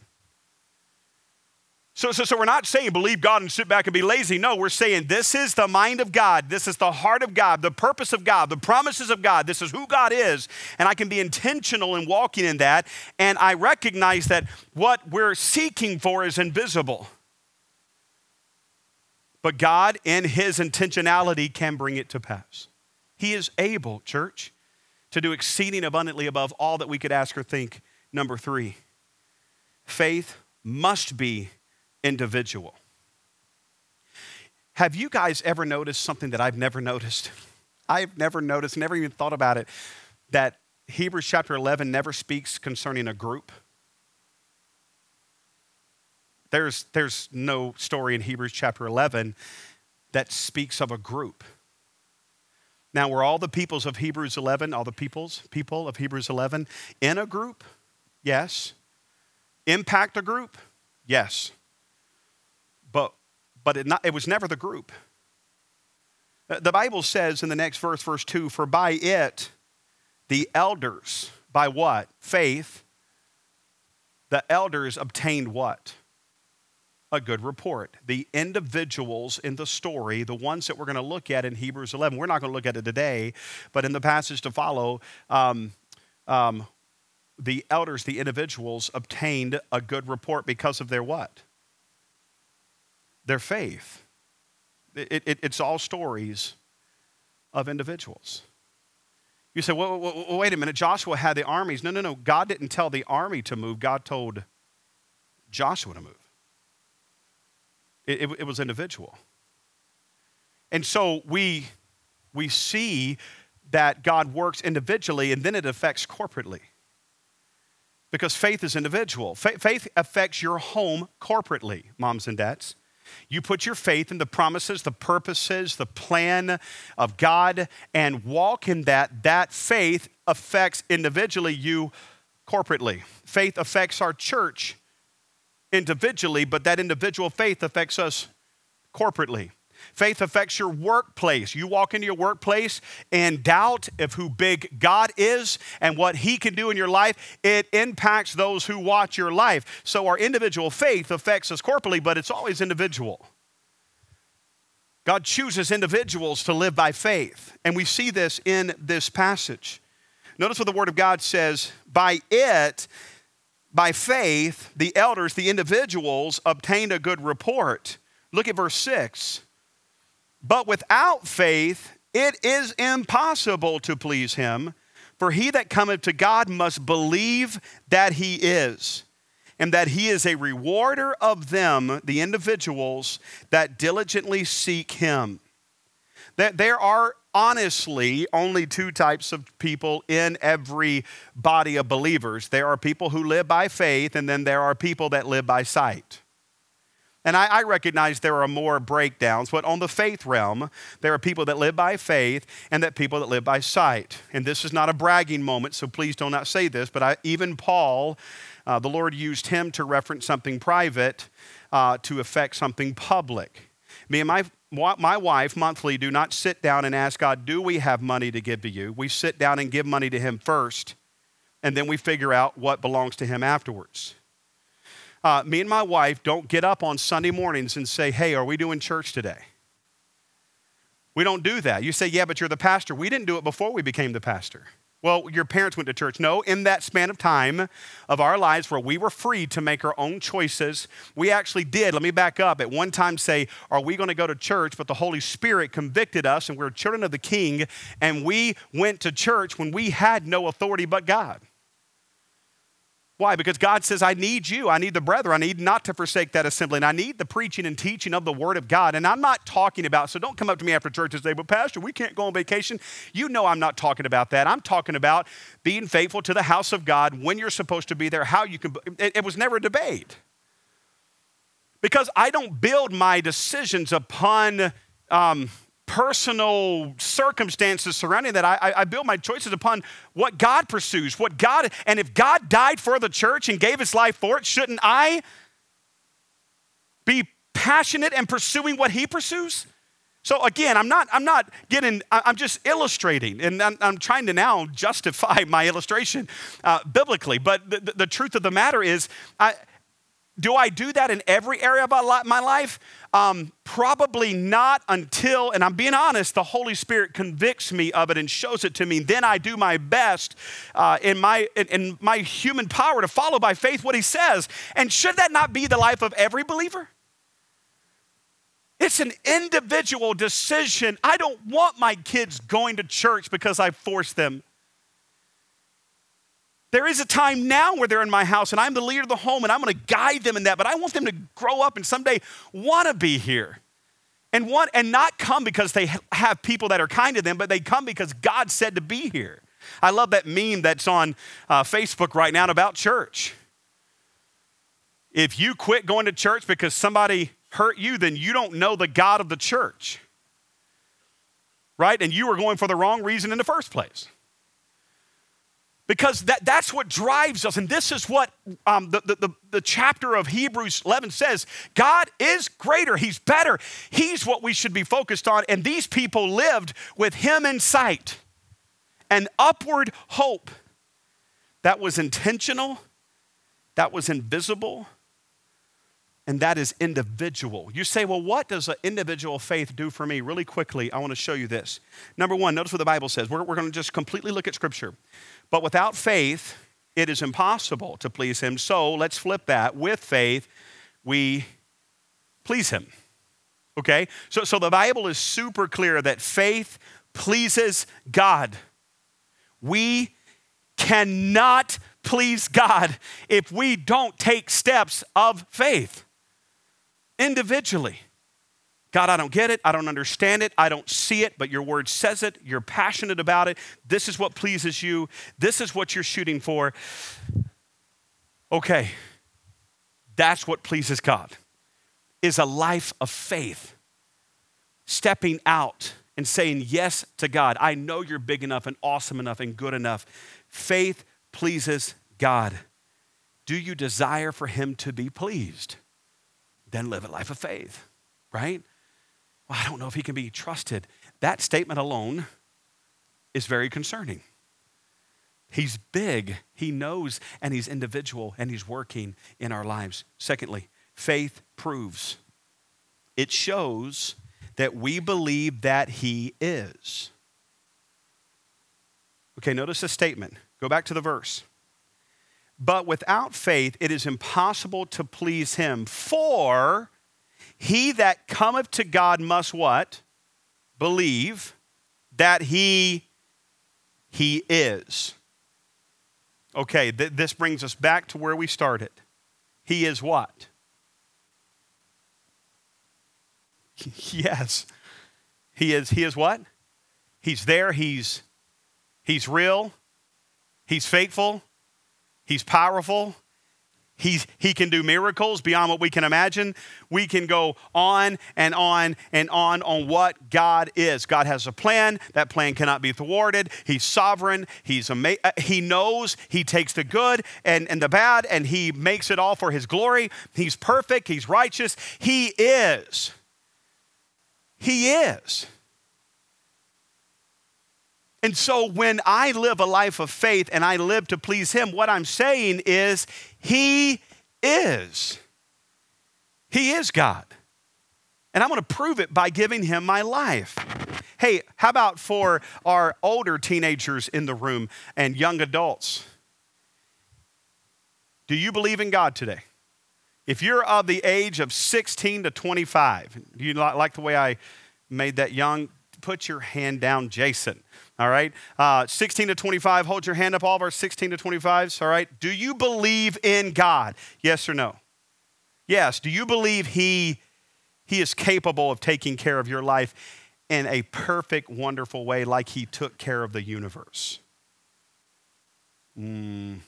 So, so, so we're not saying believe God and sit back and be lazy. No, we're saying this is the mind of God. This is the heart of God, the purpose of God, the promises of God. This is who God is. And I can be intentional in walking in that. And I recognize that what we're seeking for is invisible. But God, in His intentionality, can bring it to pass. He is able, church, to do exceeding abundantly above all that we could ask or think. Number three, faith must be individual. Have you guys ever noticed something that I've never noticed? (laughs) I've never noticed, never even thought about it, that Hebrews chapter 11 never speaks concerning a group. There's, there's no story in Hebrews chapter 11 that speaks of a group. Now, were all the peoples of Hebrews 11, all the peoples, people of Hebrews 11, in a group? Yes. Impact a group? Yes. But, it, not, it was never the group. Uh, the Bible says in the next verse, verse 2 For by it the elders, by what? Faith, the elders obtained what? a good report. The individuals in the story, the ones that we're going to look at in Hebrews 11, we're not going to look at it today, but in the passage to follow, um, um, the elders, the individuals, obtained a good report because of their what? Their faith. It, it, it's all stories of individuals. You say, well, well, wait a minute, Joshua had the armies. No, no, no. God didn't tell the army to move, God told Joshua to move. It, it, it was individual. And so we, we see that God works individually and then it affects corporately. Because faith is individual. Faith affects your home corporately, moms and dads. You put your faith in the promises, the purposes, the plan of God, and walk in that. That faith affects individually you corporately. Faith affects our church individually, but that individual faith affects us corporately. Faith affects your workplace. You walk into your workplace and doubt of who big God is and what He can do in your life, it impacts those who watch your life. So our individual faith affects us corporately, but it's always individual. God chooses individuals to live by faith, and we see this in this passage. Notice what the Word of God says by it, by faith, the elders, the individuals, obtained a good report. Look at verse 6. But without faith, it is impossible to please him. For he that cometh to God must believe that he is, and that he is a rewarder of them, the individuals, that diligently seek him. That there are honestly only two types of people in every body of believers there are people who live by faith, and then there are people that live by sight. And I, I, recognize there are more breakdowns, but on the faith realm, there are people that live by faith and that people that live by sight. And this is not a bragging moment, so please do not say this, but I, even Paul, uh, the Lord used him to reference something private uh, to affect something public. Me and my my wife monthly do not sit down and ask God, Do we have money to give to you? We sit down and give money to Him first, and then we figure out what belongs to Him afterwards. Uh, me and my wife don't get up on Sunday mornings and say, Hey, are we doing church today? We don't do that. You say, Yeah, but you're the pastor. We didn't do it before we became the pastor. Well, your parents went to church. No, in that span of time of our lives where we were free to make our own choices, we actually did. Let me back up. At one time, say, Are we going to go to church? But the Holy Spirit convicted us, and we're children of the King, and we went to church when we had no authority but God. Why? Because God says, I need you. I need the brethren. I need not to forsake that assembly. And I need the preaching and teaching of the Word of God. And I'm not talking about, so don't come up to me after church and say, But, Pastor, we can't go on vacation. You know I'm not talking about that. I'm talking about being faithful to the house of God when you're supposed to be there, how you can. It, it was never a debate. Because I don't build my decisions upon. Um, personal circumstances surrounding that. I, I, build my choices upon what God pursues, what God, and if God died for the church and gave his life for it, shouldn't I be passionate and pursuing what he pursues? So again, I'm not, I'm not getting, I'm just illustrating, and I'm, I'm trying to now justify (laughs) my illustration uh, biblically. But the, the, the, truth of the matter is, I, do I do that in every area of my life? Um, probably not until, and I'm being honest, the Holy Spirit convicts me of it and shows it to me. Then I do my best uh, in, my, in, in my human power to follow by faith what He says. And should that not be the life of every believer? It's an individual decision. I don't want my kids going to church because I force them. There is a time now where they're in my house and I'm the leader of the home and I'm going to guide them in that, but I want them to grow up and someday want to be here. And want and not come because they have people that are kind to them, but they come because God said to be here. I love that meme that's on uh, Facebook right now about church. If you quit going to church because somebody hurt you, then you don't know the God of the church. Right? And you were going for the wrong reason in the first place because that, that's what drives us. And this is what um, the, the, the chapter of Hebrews 11 says God is greater, He's better, He's what we should be focused on. And these people lived with Him in sight, an upward hope that was intentional, that was invisible, and that is individual. You say, well, what does an individual faith do for me? Really quickly, I want to show you this. Number one, notice what the Bible says. We're, we're going to just completely look at Scripture. But without faith, it is impossible to please Him. So let's flip that. With faith, we please Him. Okay? So, so the Bible is super clear that faith pleases God. We cannot please God if we don't take steps of faith individually. God, I don't get it. I don't understand it. I don't see it, but your word says it. You're passionate about it. This is what pleases you. This is what you're shooting for. Okay. That's what pleases God. Is a life of faith. Stepping out and saying yes to God. I know you're big enough and awesome enough and good enough. Faith pleases God. Do you desire for him to be pleased? then live a life of faith, right? Well, I don't know if he can be trusted. That statement alone is very concerning. He's big, he knows, and he's individual, and he's working in our lives. Secondly, faith proves, it shows that we believe that he is. Okay, notice the statement. Go back to the verse. But without faith, it is impossible to please him. For he that cometh to God must what? Believe that he he is. Okay, th- this brings us back to where we started. He is what? (laughs) yes. He is he is what? He's there, he's he's real, he's faithful, He's powerful. He's, he can do miracles beyond what we can imagine. We can go on and on and on on what God is. God has a plan. That plan cannot be thwarted. He's sovereign. He's ama- uh, he knows. He takes the good and, and the bad and he makes it all for his glory. He's perfect. He's righteous. He is. He is. And so when I live a life of faith and I live to please Him, what I'm saying is He is. He is God. And I'm going to prove it by giving Him my life. Hey, how about for our older teenagers in the room and young adults? Do you believe in God today? If you're of the age of 16 to 25, do you like the way I made that young? Put your hand down, Jason. All right. Uh, 16 to 25, hold your hand up, all of our 16 to 25s. All right. Do you believe in God? Yes or no? Yes. Do you believe He, he is capable of taking care of your life in a perfect, wonderful way, like He took care of the universe? Mm,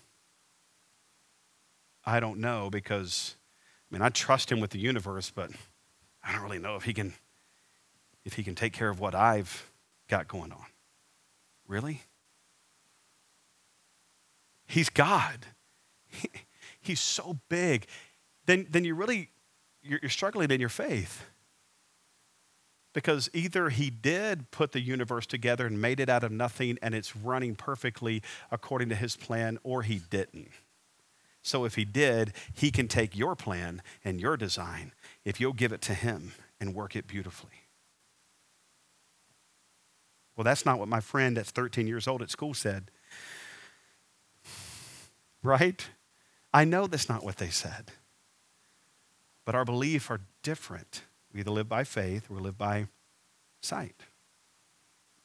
I don't know because, I mean, I trust Him with the universe, but I don't really know if He can, if He can take care of what I've got going on. Really? He's God. He, he's so big. Then, then you really, you're, you're struggling in your faith. Because either he did put the universe together and made it out of nothing and it's running perfectly according to his plan, or he didn't. So if he did, he can take your plan and your design if you'll give it to him and work it beautifully. Well, that's not what my friend that's 13 years old at school said. Right? I know that's not what they said. But our beliefs are different. We either live by faith or we live by sight.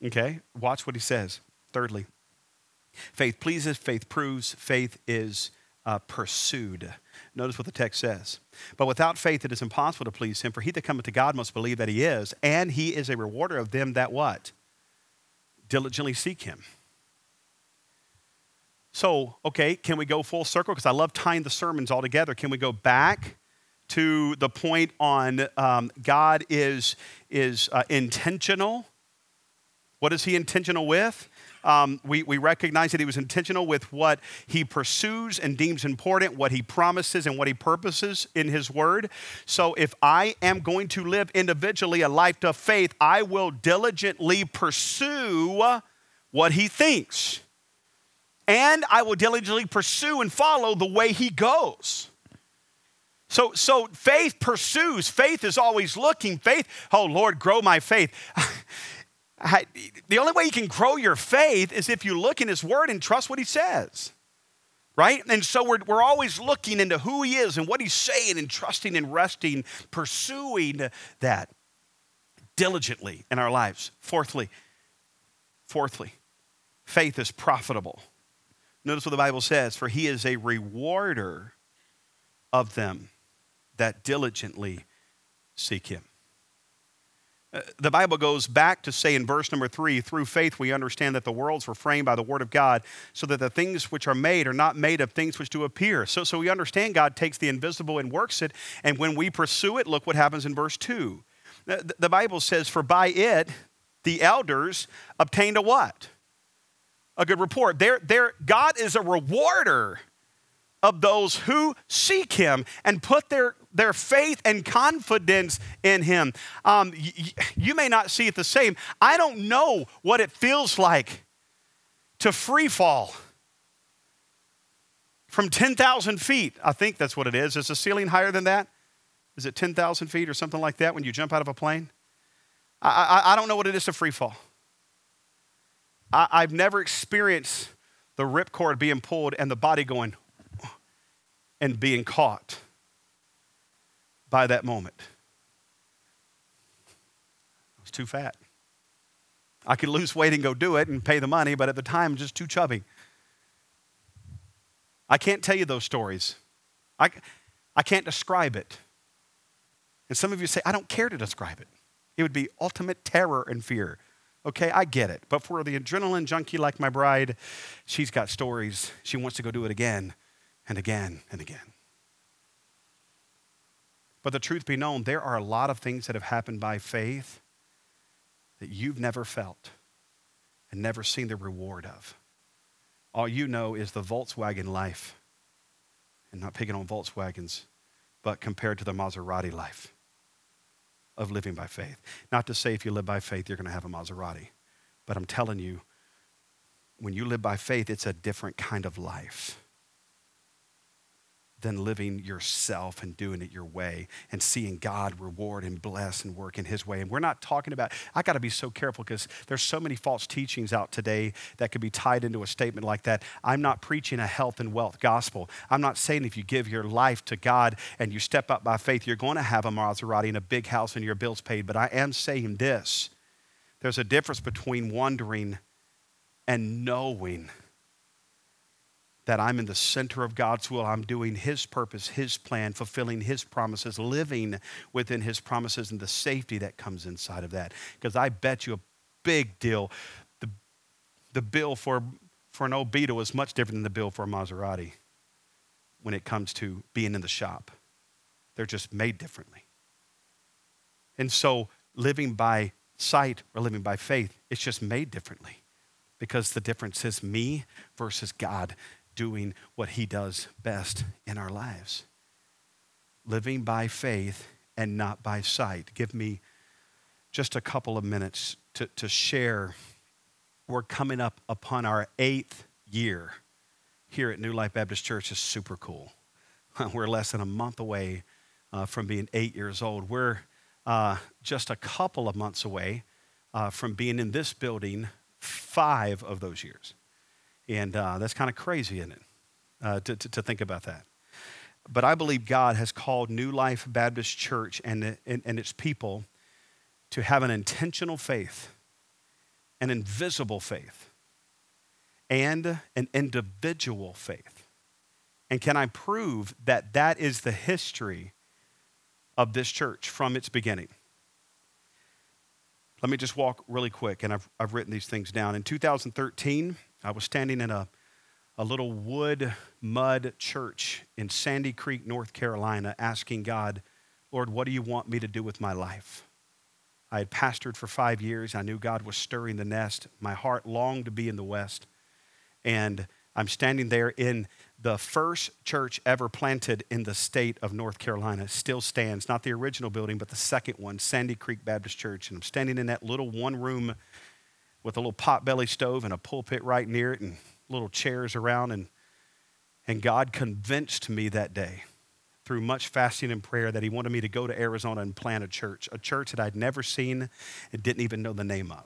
Okay? Watch what he says. Thirdly, faith pleases, faith proves, faith is uh, pursued. Notice what the text says. But without faith, it is impossible to please him, for he that cometh to God must believe that he is, and he is a rewarder of them that what? Diligently seek him. So, okay, can we go full circle? Because I love tying the sermons all together. Can we go back to the point on um, God is, is uh, intentional? What is he intentional with? Um, we, we recognize that he was intentional with what he pursues and deems important, what he promises and what he purposes in his word. So if I am going to live individually a life of faith, I will diligently pursue what he thinks and I will diligently pursue and follow the way he goes. So, so faith pursues. Faith is always looking. Faith, oh Lord, grow my faith. (laughs) The only way you can grow your faith is if you look in his word and trust what he says. Right? And so we're, we're always looking into who he is and what he's saying and trusting and resting, pursuing that diligently in our lives. Fourthly, fourthly, faith is profitable. Notice what the Bible says for he is a rewarder of them that diligently seek him. The Bible goes back to say in verse number three, through faith we understand that the worlds were framed by the word of God, so that the things which are made are not made of things which do appear. So, so we understand God takes the invisible and works it, and when we pursue it, look what happens in verse two. The, the Bible says, For by it the elders obtained a what? a good report. They're, they're, God is a rewarder of those who seek him and put their, their faith and confidence in him. Um, y- you may not see it the same. I don't know what it feels like to free fall from 10,000 feet. I think that's what it is. Is the ceiling higher than that? Is it 10,000 feet or something like that when you jump out of a plane? I, I, I don't know what it is to free fall. I, have never experienced the ripcord being pulled and the body going and being caught by that moment. I was too fat. I could lose weight and go do it and pay the money, but at the time, I'm just too chubby. I can't tell you those stories. I, I can't describe it. And some of you say, I don't care to describe it. It would be ultimate terror and fear. Okay, I get it. But for the adrenaline junkie like my bride, she's got stories. She wants to go do it again and again and again. But the truth be known, there are a lot of things that have happened by faith that you've never felt and never seen the reward of. All you know is the Volkswagen life. And not picking on Volkswagens, but compared to the Maserati life of living by faith. Not to say if you live by faith, you're going to have a Maserati. But I'm telling you, when you live by faith, it's a different kind of life than living yourself and doing it your way and seeing God reward and bless and work in His way. And we're not talking about, I got to be so careful because there's so many false teachings out today that could be tied into a statement like that. I'm not preaching a health and wealth gospel. I'm not saying if you give your life to God and you step up by faith, you're going to have a Maserati and a big house and your bills paid. But I am saying this there's a difference between wondering and knowing that I'm in the center of God's will. I'm doing His purpose, His plan, fulfilling His promises, living within His promises, and the safety that comes inside of that. Because I bet you a big deal, the, the bill for, for an old Beetle is much different than the bill for a Maserati when it comes to being in the shop. They're just made differently. And so living by sight or living by faith, it's just made differently because the difference is me versus God doing what He does best in our lives. Living by faith and not by sight. Give me just a couple of minutes to, to share. We're coming up upon our eighth year here at New Life Baptist Church. is super cool. (laughs) We're less than a month away uh, from being eight years old. We're uh, just a couple of months away uh, from being in this building five of those years. And uh, that's kind of crazy, isn't it? Uh, to, to, to, think about that. But I believe God has called New Life Baptist Church and, and, and its people to have an intentional faith, an invisible faith, and an individual faith. And can I prove that that is the history of this church from its beginning? Let me just walk really quick, and I've, I've written these things down. In 2013, I was standing in a, a little wood mud church in Sandy Creek, North Carolina, asking God, Lord, what do you want me to do with my life? I had pastored for five years. I knew God was stirring the nest. My heart longed to be in the West. And I'm standing there in the first church ever planted in the state of North Carolina. Still stands, not the original building, but the second one, Sandy Creek Baptist Church. And I'm standing in that little one room with a little potbelly stove and a pulpit right near it and little chairs around. And, and God convinced me that day through much fasting and prayer that He wanted me to go to Arizona and plant a church, a church that I'd never seen and didn't even know the name of.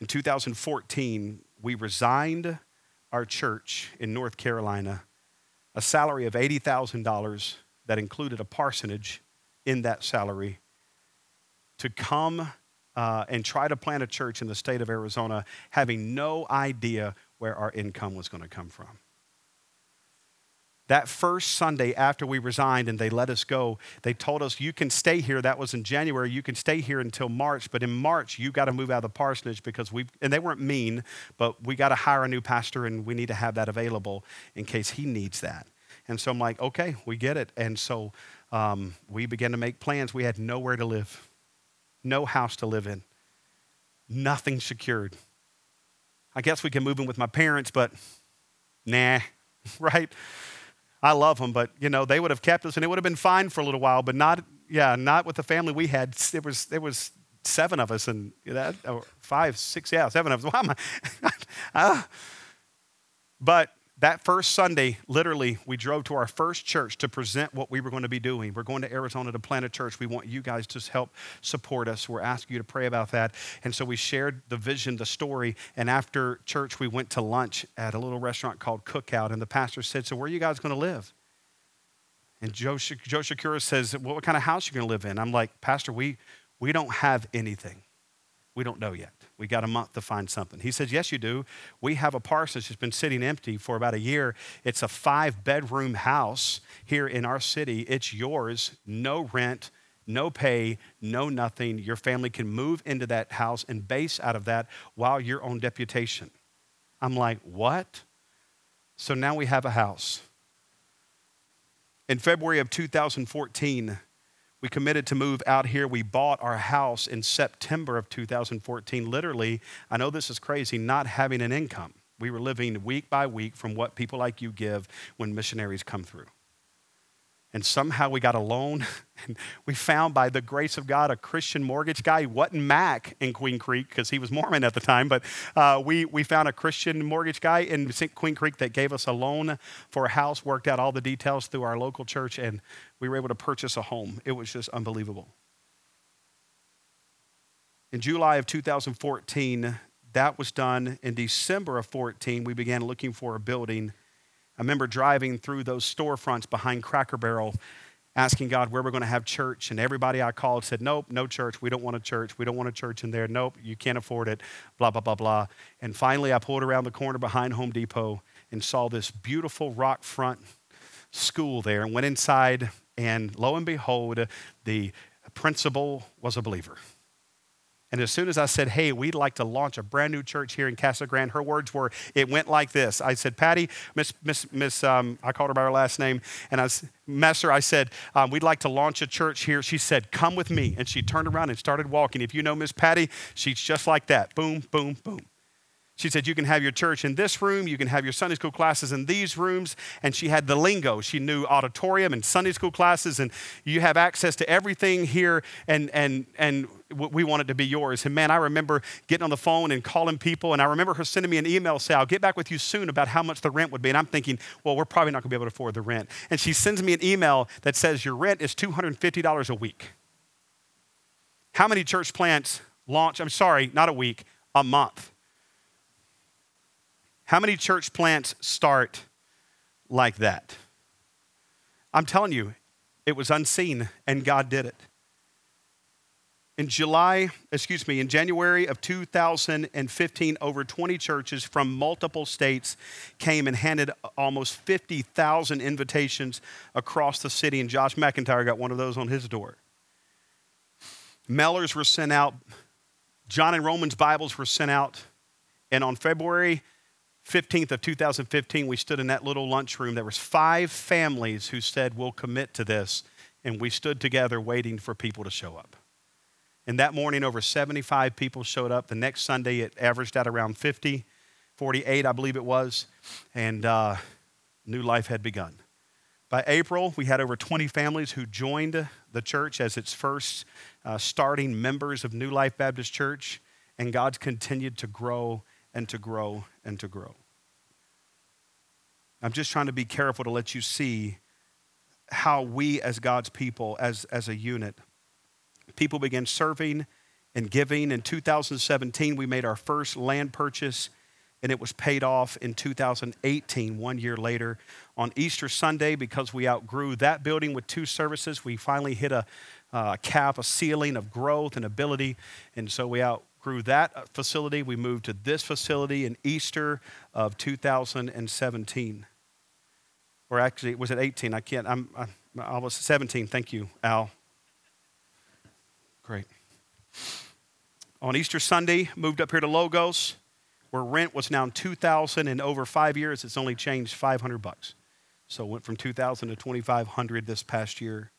In 2014, we resigned our church in North Carolina a salary of $80,000 that included a parsonage in that salary to come uh, and try to plant a church in the state of Arizona, having no idea where our income was going to come from. That first Sunday after we resigned and they let us go, they told us, You can stay here. That was in January. You can stay here until March. But in March, you got to move out of the parsonage because we, and they weren't mean, but we got to hire a new pastor and we need to have that available in case he needs that. And so I'm like, Okay, we get it. And so um, we began to make plans. We had nowhere to live, no house to live in, nothing secured. I guess we can move in with my parents, but nah, (laughs) right? I love them, but you know, they would have kept us and it would have been fine for a little while, but not, yeah, not with the family we had. There was, there was seven of us and that, five, six, yeah, seven of us. (laughs) Why am I? uh, (laughs) but that first Sunday, literally, we drove to our first church to present what we were going to be doing. We're going to Arizona to plant a church. We want you guys to help support us. We're asking you to pray about that. And so we shared the vision, the story. And after church, we went to lunch at a little restaurant called Cookout. And the pastor said, So, where are you guys going to live? And Joe, Joe Shakura says, well, What kind of house are you going to live in? I'm like, Pastor, we, we don't have anything. We don't know yet. We got a month to find something. He says, Yes, you do. We have a parsonage that's been sitting empty for about a year. It's a five bedroom house here in our city. It's yours, no rent, no pay, no nothing. Your family can move into that house and base out of that while you're on deputation. I'm like, What? So now we have a house. In February of 2014, we committed to move out here. We bought our house in September of 2014. Literally, I know this is crazy, not having an income. We were living week by week from what people like you give when missionaries come through. And somehow we got a loan. (laughs) And we found, by the grace of God, a Christian mortgage guy. He wasn't Mac in Queen Creek because he was Mormon at the time, but uh, we, we found a Christian mortgage guy in Queen Creek that gave us a loan for a house, worked out all the details through our local church, and we were able to purchase a home. It was just unbelievable. In July of 2014, that was done. In December of 14, we began looking for a building I remember driving through those storefronts behind Cracker Barrel asking God where we're going to have church. And everybody I called said, Nope, no church. We don't want a church. We don't want a church in there. Nope, you can't afford it. Blah, blah, blah, blah. And finally, I pulled around the corner behind Home Depot and saw this beautiful rock front school there and went inside. And lo and behold, the principal was a believer. And as soon as I said, hey, we'd like to launch a brand new church here in Casa Grande, her words were, it went like this. I said, Patty, Miss, Miss, Miss, um, I called her by her last name, and I Messer, I said, um, we'd like to launch a church here. She said, come with me. And she turned around and started walking. If you know Miss Patty, she's just like that. Boom, boom, boom. She said, You can have your church in this room, you can have your Sunday school classes in these rooms. And she had the lingo. She knew auditorium and Sunday school classes, and you have access to everything here, and, and, and we want it to be yours. And man, I remember getting on the phone and calling people, and I remember her sending me an email saying, I'll get back with you soon about how much the rent would be. And I'm thinking, Well, we're probably not going to be able to afford the rent. And she sends me an email that says, Your rent is $250 a week. How many church plants launch? I'm sorry, not a week, a month. How many church plants start like that? I'm telling you, it was unseen and God did it. In July, excuse me, in January of 2015, over 20 churches from multiple states came and handed almost 50,000 invitations across the city, and Josh McIntyre got one of those on his door. Mailers were sent out, John and Romans Bibles were sent out, and on February 15th of 2015, we stood in that little lunchroom. There was five families who said, we'll commit to this, and we stood together waiting for people to show up. And that morning, over 75 people showed up. The next Sunday, it averaged out around 50, 48, I believe it was. And uh, new life had begun. By April, we had over 20 families who joined the church as its first uh, starting members of New Life Baptist Church. And God's continued to grow and to grow and to grow. I'm just trying to be careful to let you see how we, as God's people, as, as a unit, people began serving and giving. In 2017, we made our first land purchase, and it was paid off in 2018, one year later. On Easter Sunday, because we outgrew that building with two services, we finally hit a uh, cap, a ceiling of growth and ability, and so we outgrew that uh, facility. We moved to this facility in Easter of 2017. Or actually, was it 18? I can't, I'm, I, was 17. Thank you, Al. Great. On Easter Sunday, moved up here to Logos, where rent was now 2000 in over five years, it's only changed 500 bucks. So went from 2000 to 2500 this past year.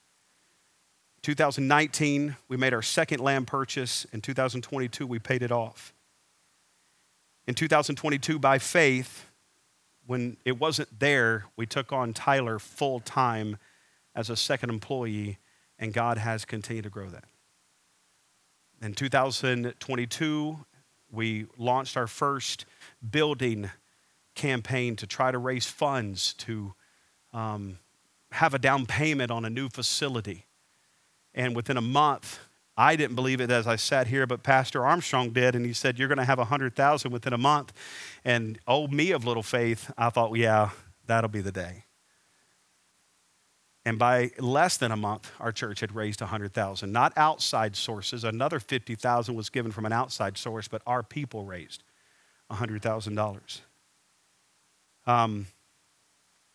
2019, we made our second land purchase. In 2022, we paid it off. In 2022, by faith, when it wasn't there, we took on Tyler full time as a second employee, and God has continued to grow that. In 2022, we launched our first building campaign to try to raise funds to um, have a down payment on a new facility. And within a month, I didn't believe it as I sat here, but Pastor Armstrong did, and he said, You're going to have a 100,000 within a month. And oh, me of little faith, I thought, Yeah, that'll be the day. And by less than a month, our church had raised 100,000. Not outside sources. Another 50,000 was given from an outside source, but our people raised $100,000. Um,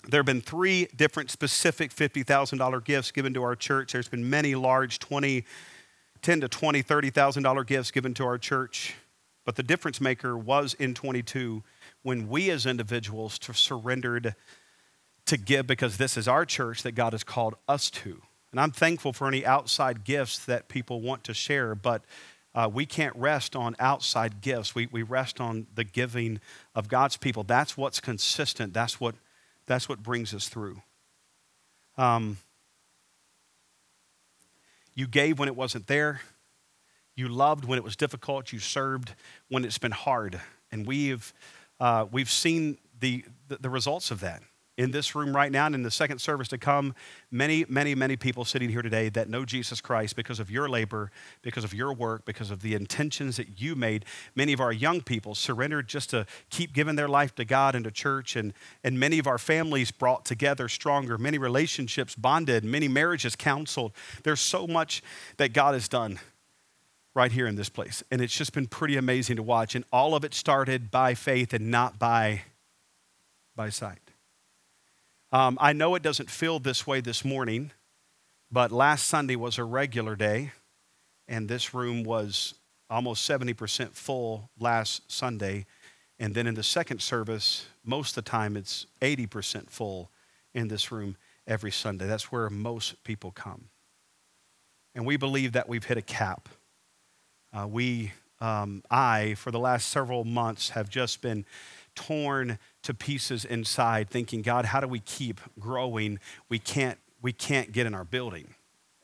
there have been three different specific $50,000 gifts given to our church. There's been many large 20, 10 to 20, $30,000 gifts given to our church. But the difference maker was in 22 when we as individuals surrendered to give because this is our church that God has called us to. And I'm thankful for any outside gifts that people want to share, but uh, we can't rest on outside gifts. We, we rest on the giving of God's people. That's what's consistent. That's what, that's what brings us through. Um, you gave when it wasn't there. You loved when it was difficult. You served when it's been hard. And we've, uh, we've seen the, the, the results of that in this room right now and in the second service to come, many, many, many people sitting here today that know Jesus Christ because of your labor, because of your work, because of the intentions that you made. Many of our young people surrendered just to keep giving their life to God and to church, and, and many of our families brought together stronger, many relationships bonded, many marriages counseled. There's so much that God has done right here in this place, and it's just been pretty amazing to watch. And all of it started by faith and not by, by sight. Um, I know it doesn't feel this way this morning, but last Sunday was a regular day, and this room was almost 70% full last Sunday. And then in the second service, most of the time it's 80% full in this room every Sunday. That's where most people come. And we believe that we've hit a cap. Uh, we, um, I, for the last several months, have just been torn to pieces inside, thinking, God, how do we keep growing? We can't, we can't get in our building.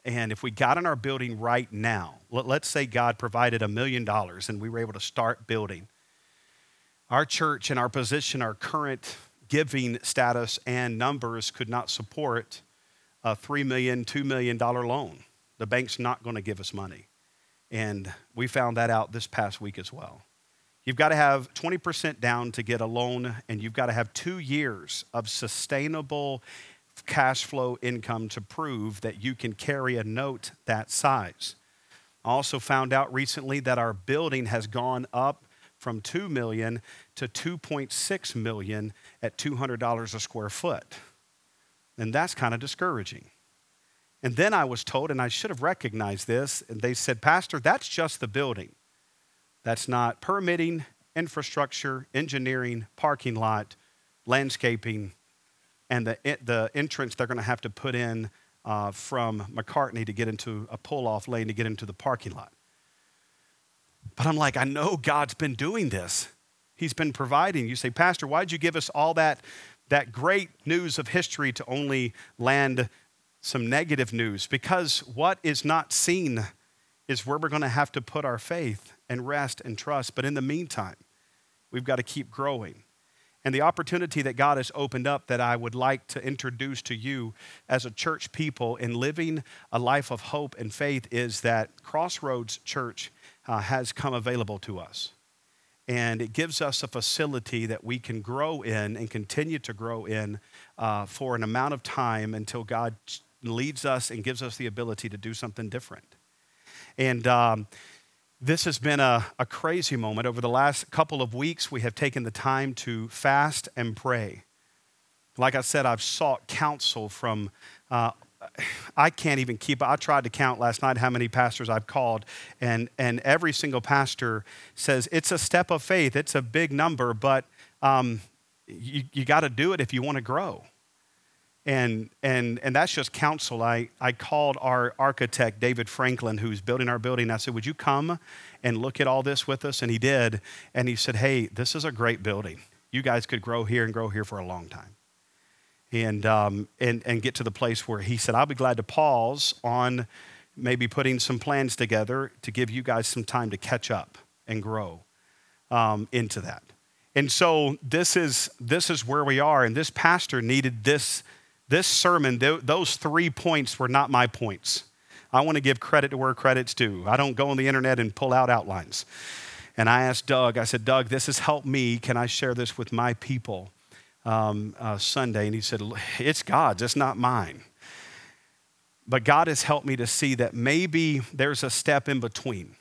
And if we got in our building right now, let, us say God provided a million dollars and we were able to start building, our church and our position, our current giving status and numbers could not support a $3 million, $2 million loan. The bank's not going to give us money. And we found that out this past week as well. You've got to have 20% down to get a loan, and you've got to have two years of sustainable cash flow income to prove that you can carry a note that size. I also found out recently that our building has gone up from 2 million to 2.6 million at $200 a square foot. And that's kind of discouraging. And then I was told, and I should have recognized this, and they said, Pastor, that's just the building. That's not permitting, infrastructure, engineering, parking lot, landscaping, and the, the entrance they're going to have to put in uh, from McCartney to get into a pull off lane to get into the parking lot. But I'm like, I know God's been doing this. He's been providing. You say, Pastor, why'd you give us all that, that great news of history to only land some negative news? Because what is not seen is where we're going to have to put our faith and rest and trust. But in the meantime, we've got to keep growing. And the opportunity that God has opened up that I would like to introduce to you as a church people in living a life of hope and faith is that Crossroads Church uh, has come available to us. And it gives us a facility that we can grow in and continue to grow in uh, for an amount of time until God leads us and gives us the ability to do something different. And um, this has been a, a crazy moment. Over the last couple of weeks, we have taken the time to fast and pray. Like I said, I've sought counsel from uh, I can't even keep. I tried to count last night how many pastors I've called, and and every single pastor says it's a step of faith. It's a big number, but um, you you got to do it if you want to grow. And and and that's just counsel. I I called our architect David Franklin, who's building our building. I said, "Would you come and look at all this with us?" And he did. And he said, "Hey, this is a great building. You guys could grow here and grow here for a long time." and, um, and, and get to the place where he said, I'll be glad to pause on maybe putting some plans together to give you guys some time to catch up and grow um, into that. And so this is, this is where we are. And this pastor needed this, this sermon. Th- those three points were not my points. I want to give credit to where credit's due. I don't go on the internet and pull out outlines. And I asked Doug, I said, Doug, this has helped me. Can I share this with my people? um, uh, Sunday, and he said, It's God's, it's not mine. But God has helped me to see that maybe there's a step in between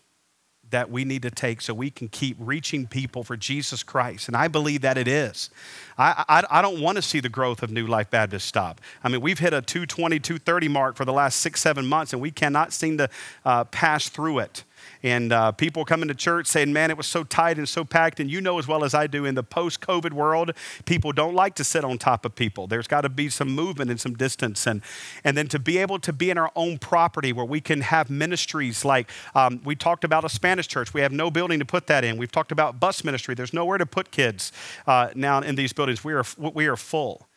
that we need to take so we can keep reaching people for Jesus Christ. And I believe that it is. I, I, I, don't want to see the growth of New Life Baptist stop. I mean, we've hit a 220, 230 mark for the last six, seven months, and we cannot seem to uh, pass through it and uh, people coming to church saying, man, it was so tight and so packed. And you know as well as I do, in the post COVID world, people don't like to sit on top of people. There's got to be some movement and some distance. And, and then to be able to be in our own property where we can have ministries like um, we talked about a Spanish church. We have no building to put that in. We've talked about bus ministry. There's nowhere to put kids uh, now in these buildings. We are, we are full.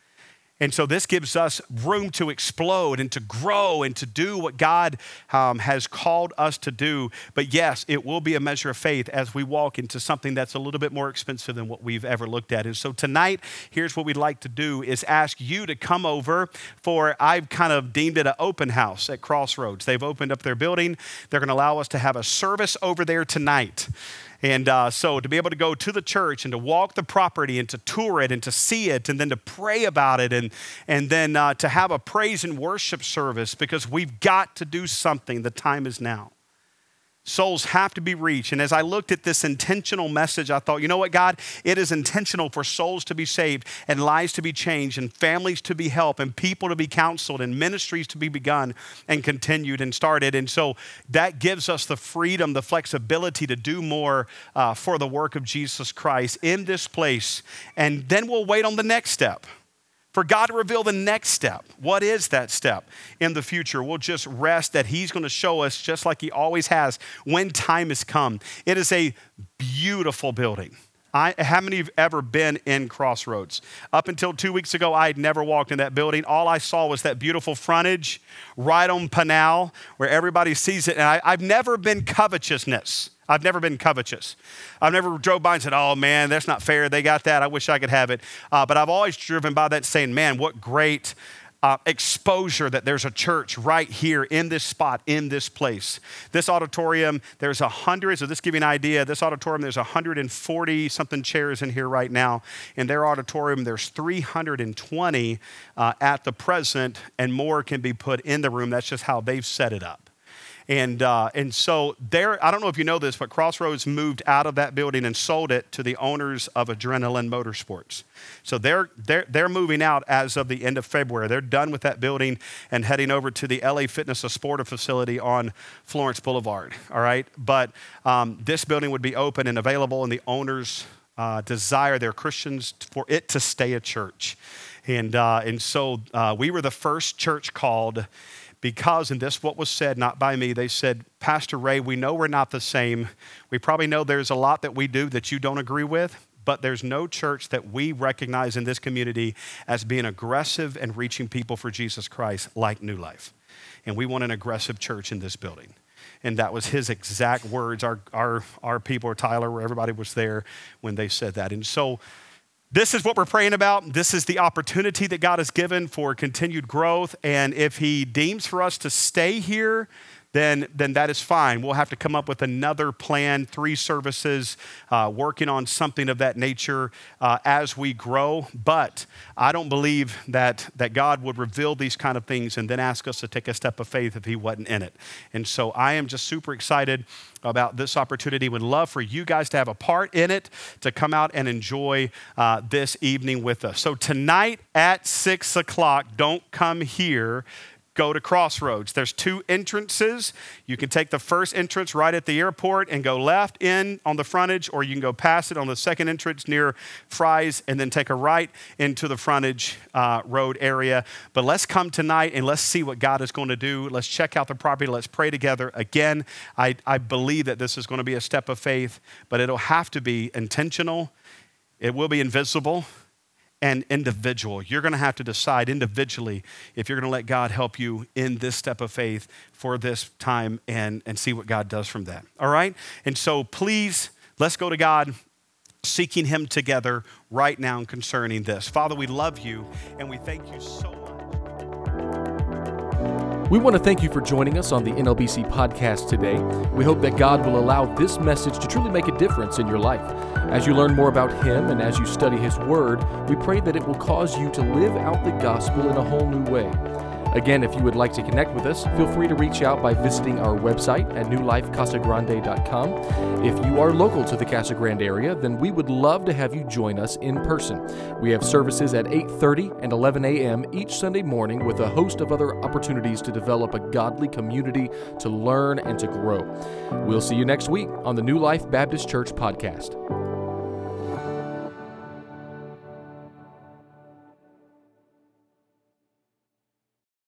And so this gives us room to explode and to grow and to do what God um, has called us to do. But yes, it will be a measure of faith as we walk into something that's a little bit more expensive than what we've ever looked at. And so tonight, here's what we'd like to do is ask you to come over for, I've kind of deemed it an open house at Crossroads. They've opened up their building. They're going to allow us to have a service over there tonight. And uh, so to be able to go to the church and to walk the property and to tour it and to see it and then to pray about it and, and then uh, to have a praise and worship service because we've got to do something. The time is now. Souls have to be reached. And as I looked at this intentional message, I thought, you know what, God? It is intentional for souls to be saved and lives to be changed and families to be helped and people to be counseled and ministries to be begun and continued and started. And so that gives us the freedom, the flexibility to do more uh, for the work of Jesus Christ in this place. And then we'll wait on the next step for God to reveal the next step. What is that step in the future? We'll just rest that He's going to show us, just like He always has, when time has come. It is a beautiful building. I, how many have ever been in Crossroads? Up until two weeks ago, I had never walked in that building. All I saw was that beautiful frontage right on Pinal where everybody sees it. And I, I've never been covetousness. I've never been covetous. I've never drove by and said, oh man, that's not fair. They got that. I wish I could have it. Uh, but I've always driven by that saying, man, what great uh, exposure that there's a church right here in this spot, in this place. This auditorium, there's a hundred, so this give you an idea, this auditorium, there's 140 something chairs in here right now. In their auditorium, there's 320 uh, at the present, and more can be put in the room. That's just how they've set it up. And, uh, and so there, I don't know if you know this, but Crossroads moved out of that building and sold it to the owners of Adrenaline Motorsports. So they're, they're, they're moving out as of the end of February. They're done with that building and heading over to the LA Fitness Sportive facility on Florence Boulevard. All right. But um, this building would be open and available, and the owners uh, desire their Christians for it to stay a church. And, uh, and so uh, we were the first church called because, and this what was said, not by me, they said, Pastor Ray, we know we're not the same. We probably know there's a lot that we do that you don't agree with, but there's no church that we recognize in this community as being aggressive and reaching people for Jesus Christ like New Life. And we want an aggressive church in this building. And that was his exact words. Our, our, our people, or Tyler, where everybody was there when they said that. And so, this is what we're praying about. This is the opportunity that God has given for continued growth. And if He deems for us to stay here, then, then that is fine. We'll have to come up with another plan, three services, uh, working on something of that nature uh, as we grow. But I don't believe that, that God would reveal these kind of things and then ask us to take a step of faith if He wasn't in it. And so I am just super excited about this opportunity. Would love for you guys to have a part in it, to come out and enjoy uh, this evening with us. So tonight at six o'clock, don't come here go to Crossroads. There's two entrances. You can take the first entrance right at the airport and go left in on the frontage, or you can go past it on the second entrance near Fry's and then take a right into the frontage uh, road area. But let's come tonight and let's see what God is going to do. Let's check out the property. Let's pray together. Again, I, I believe that this is going to be a step of faith, but it'll have to be intentional. It will be invisible and individual. You're going to have to decide individually if you're going to let God help you in this step of faith for this time and, and see what God does from that. All right? And so please, let's go to God seeking Him together right now concerning this. Father, we love you and we thank you so much. We want to thank you for joining us on the NLBC podcast today. We hope that God will allow this message to truly make a difference in your life. As you learn more about Him and as you study His Word, we pray that it will cause you to live out the gospel in a whole new way. Again, if you would like to connect with us, feel free to reach out by visiting our website at newlifecasagrande.com. If you are local to the Casa Grande area, then we would love to have you join us in person. We have services at 8:30 and 11 a.m. each Sunday morning with a host of other opportunities to develop a godly community to learn and to grow. We'll see you next week on the New Life Baptist Church podcast.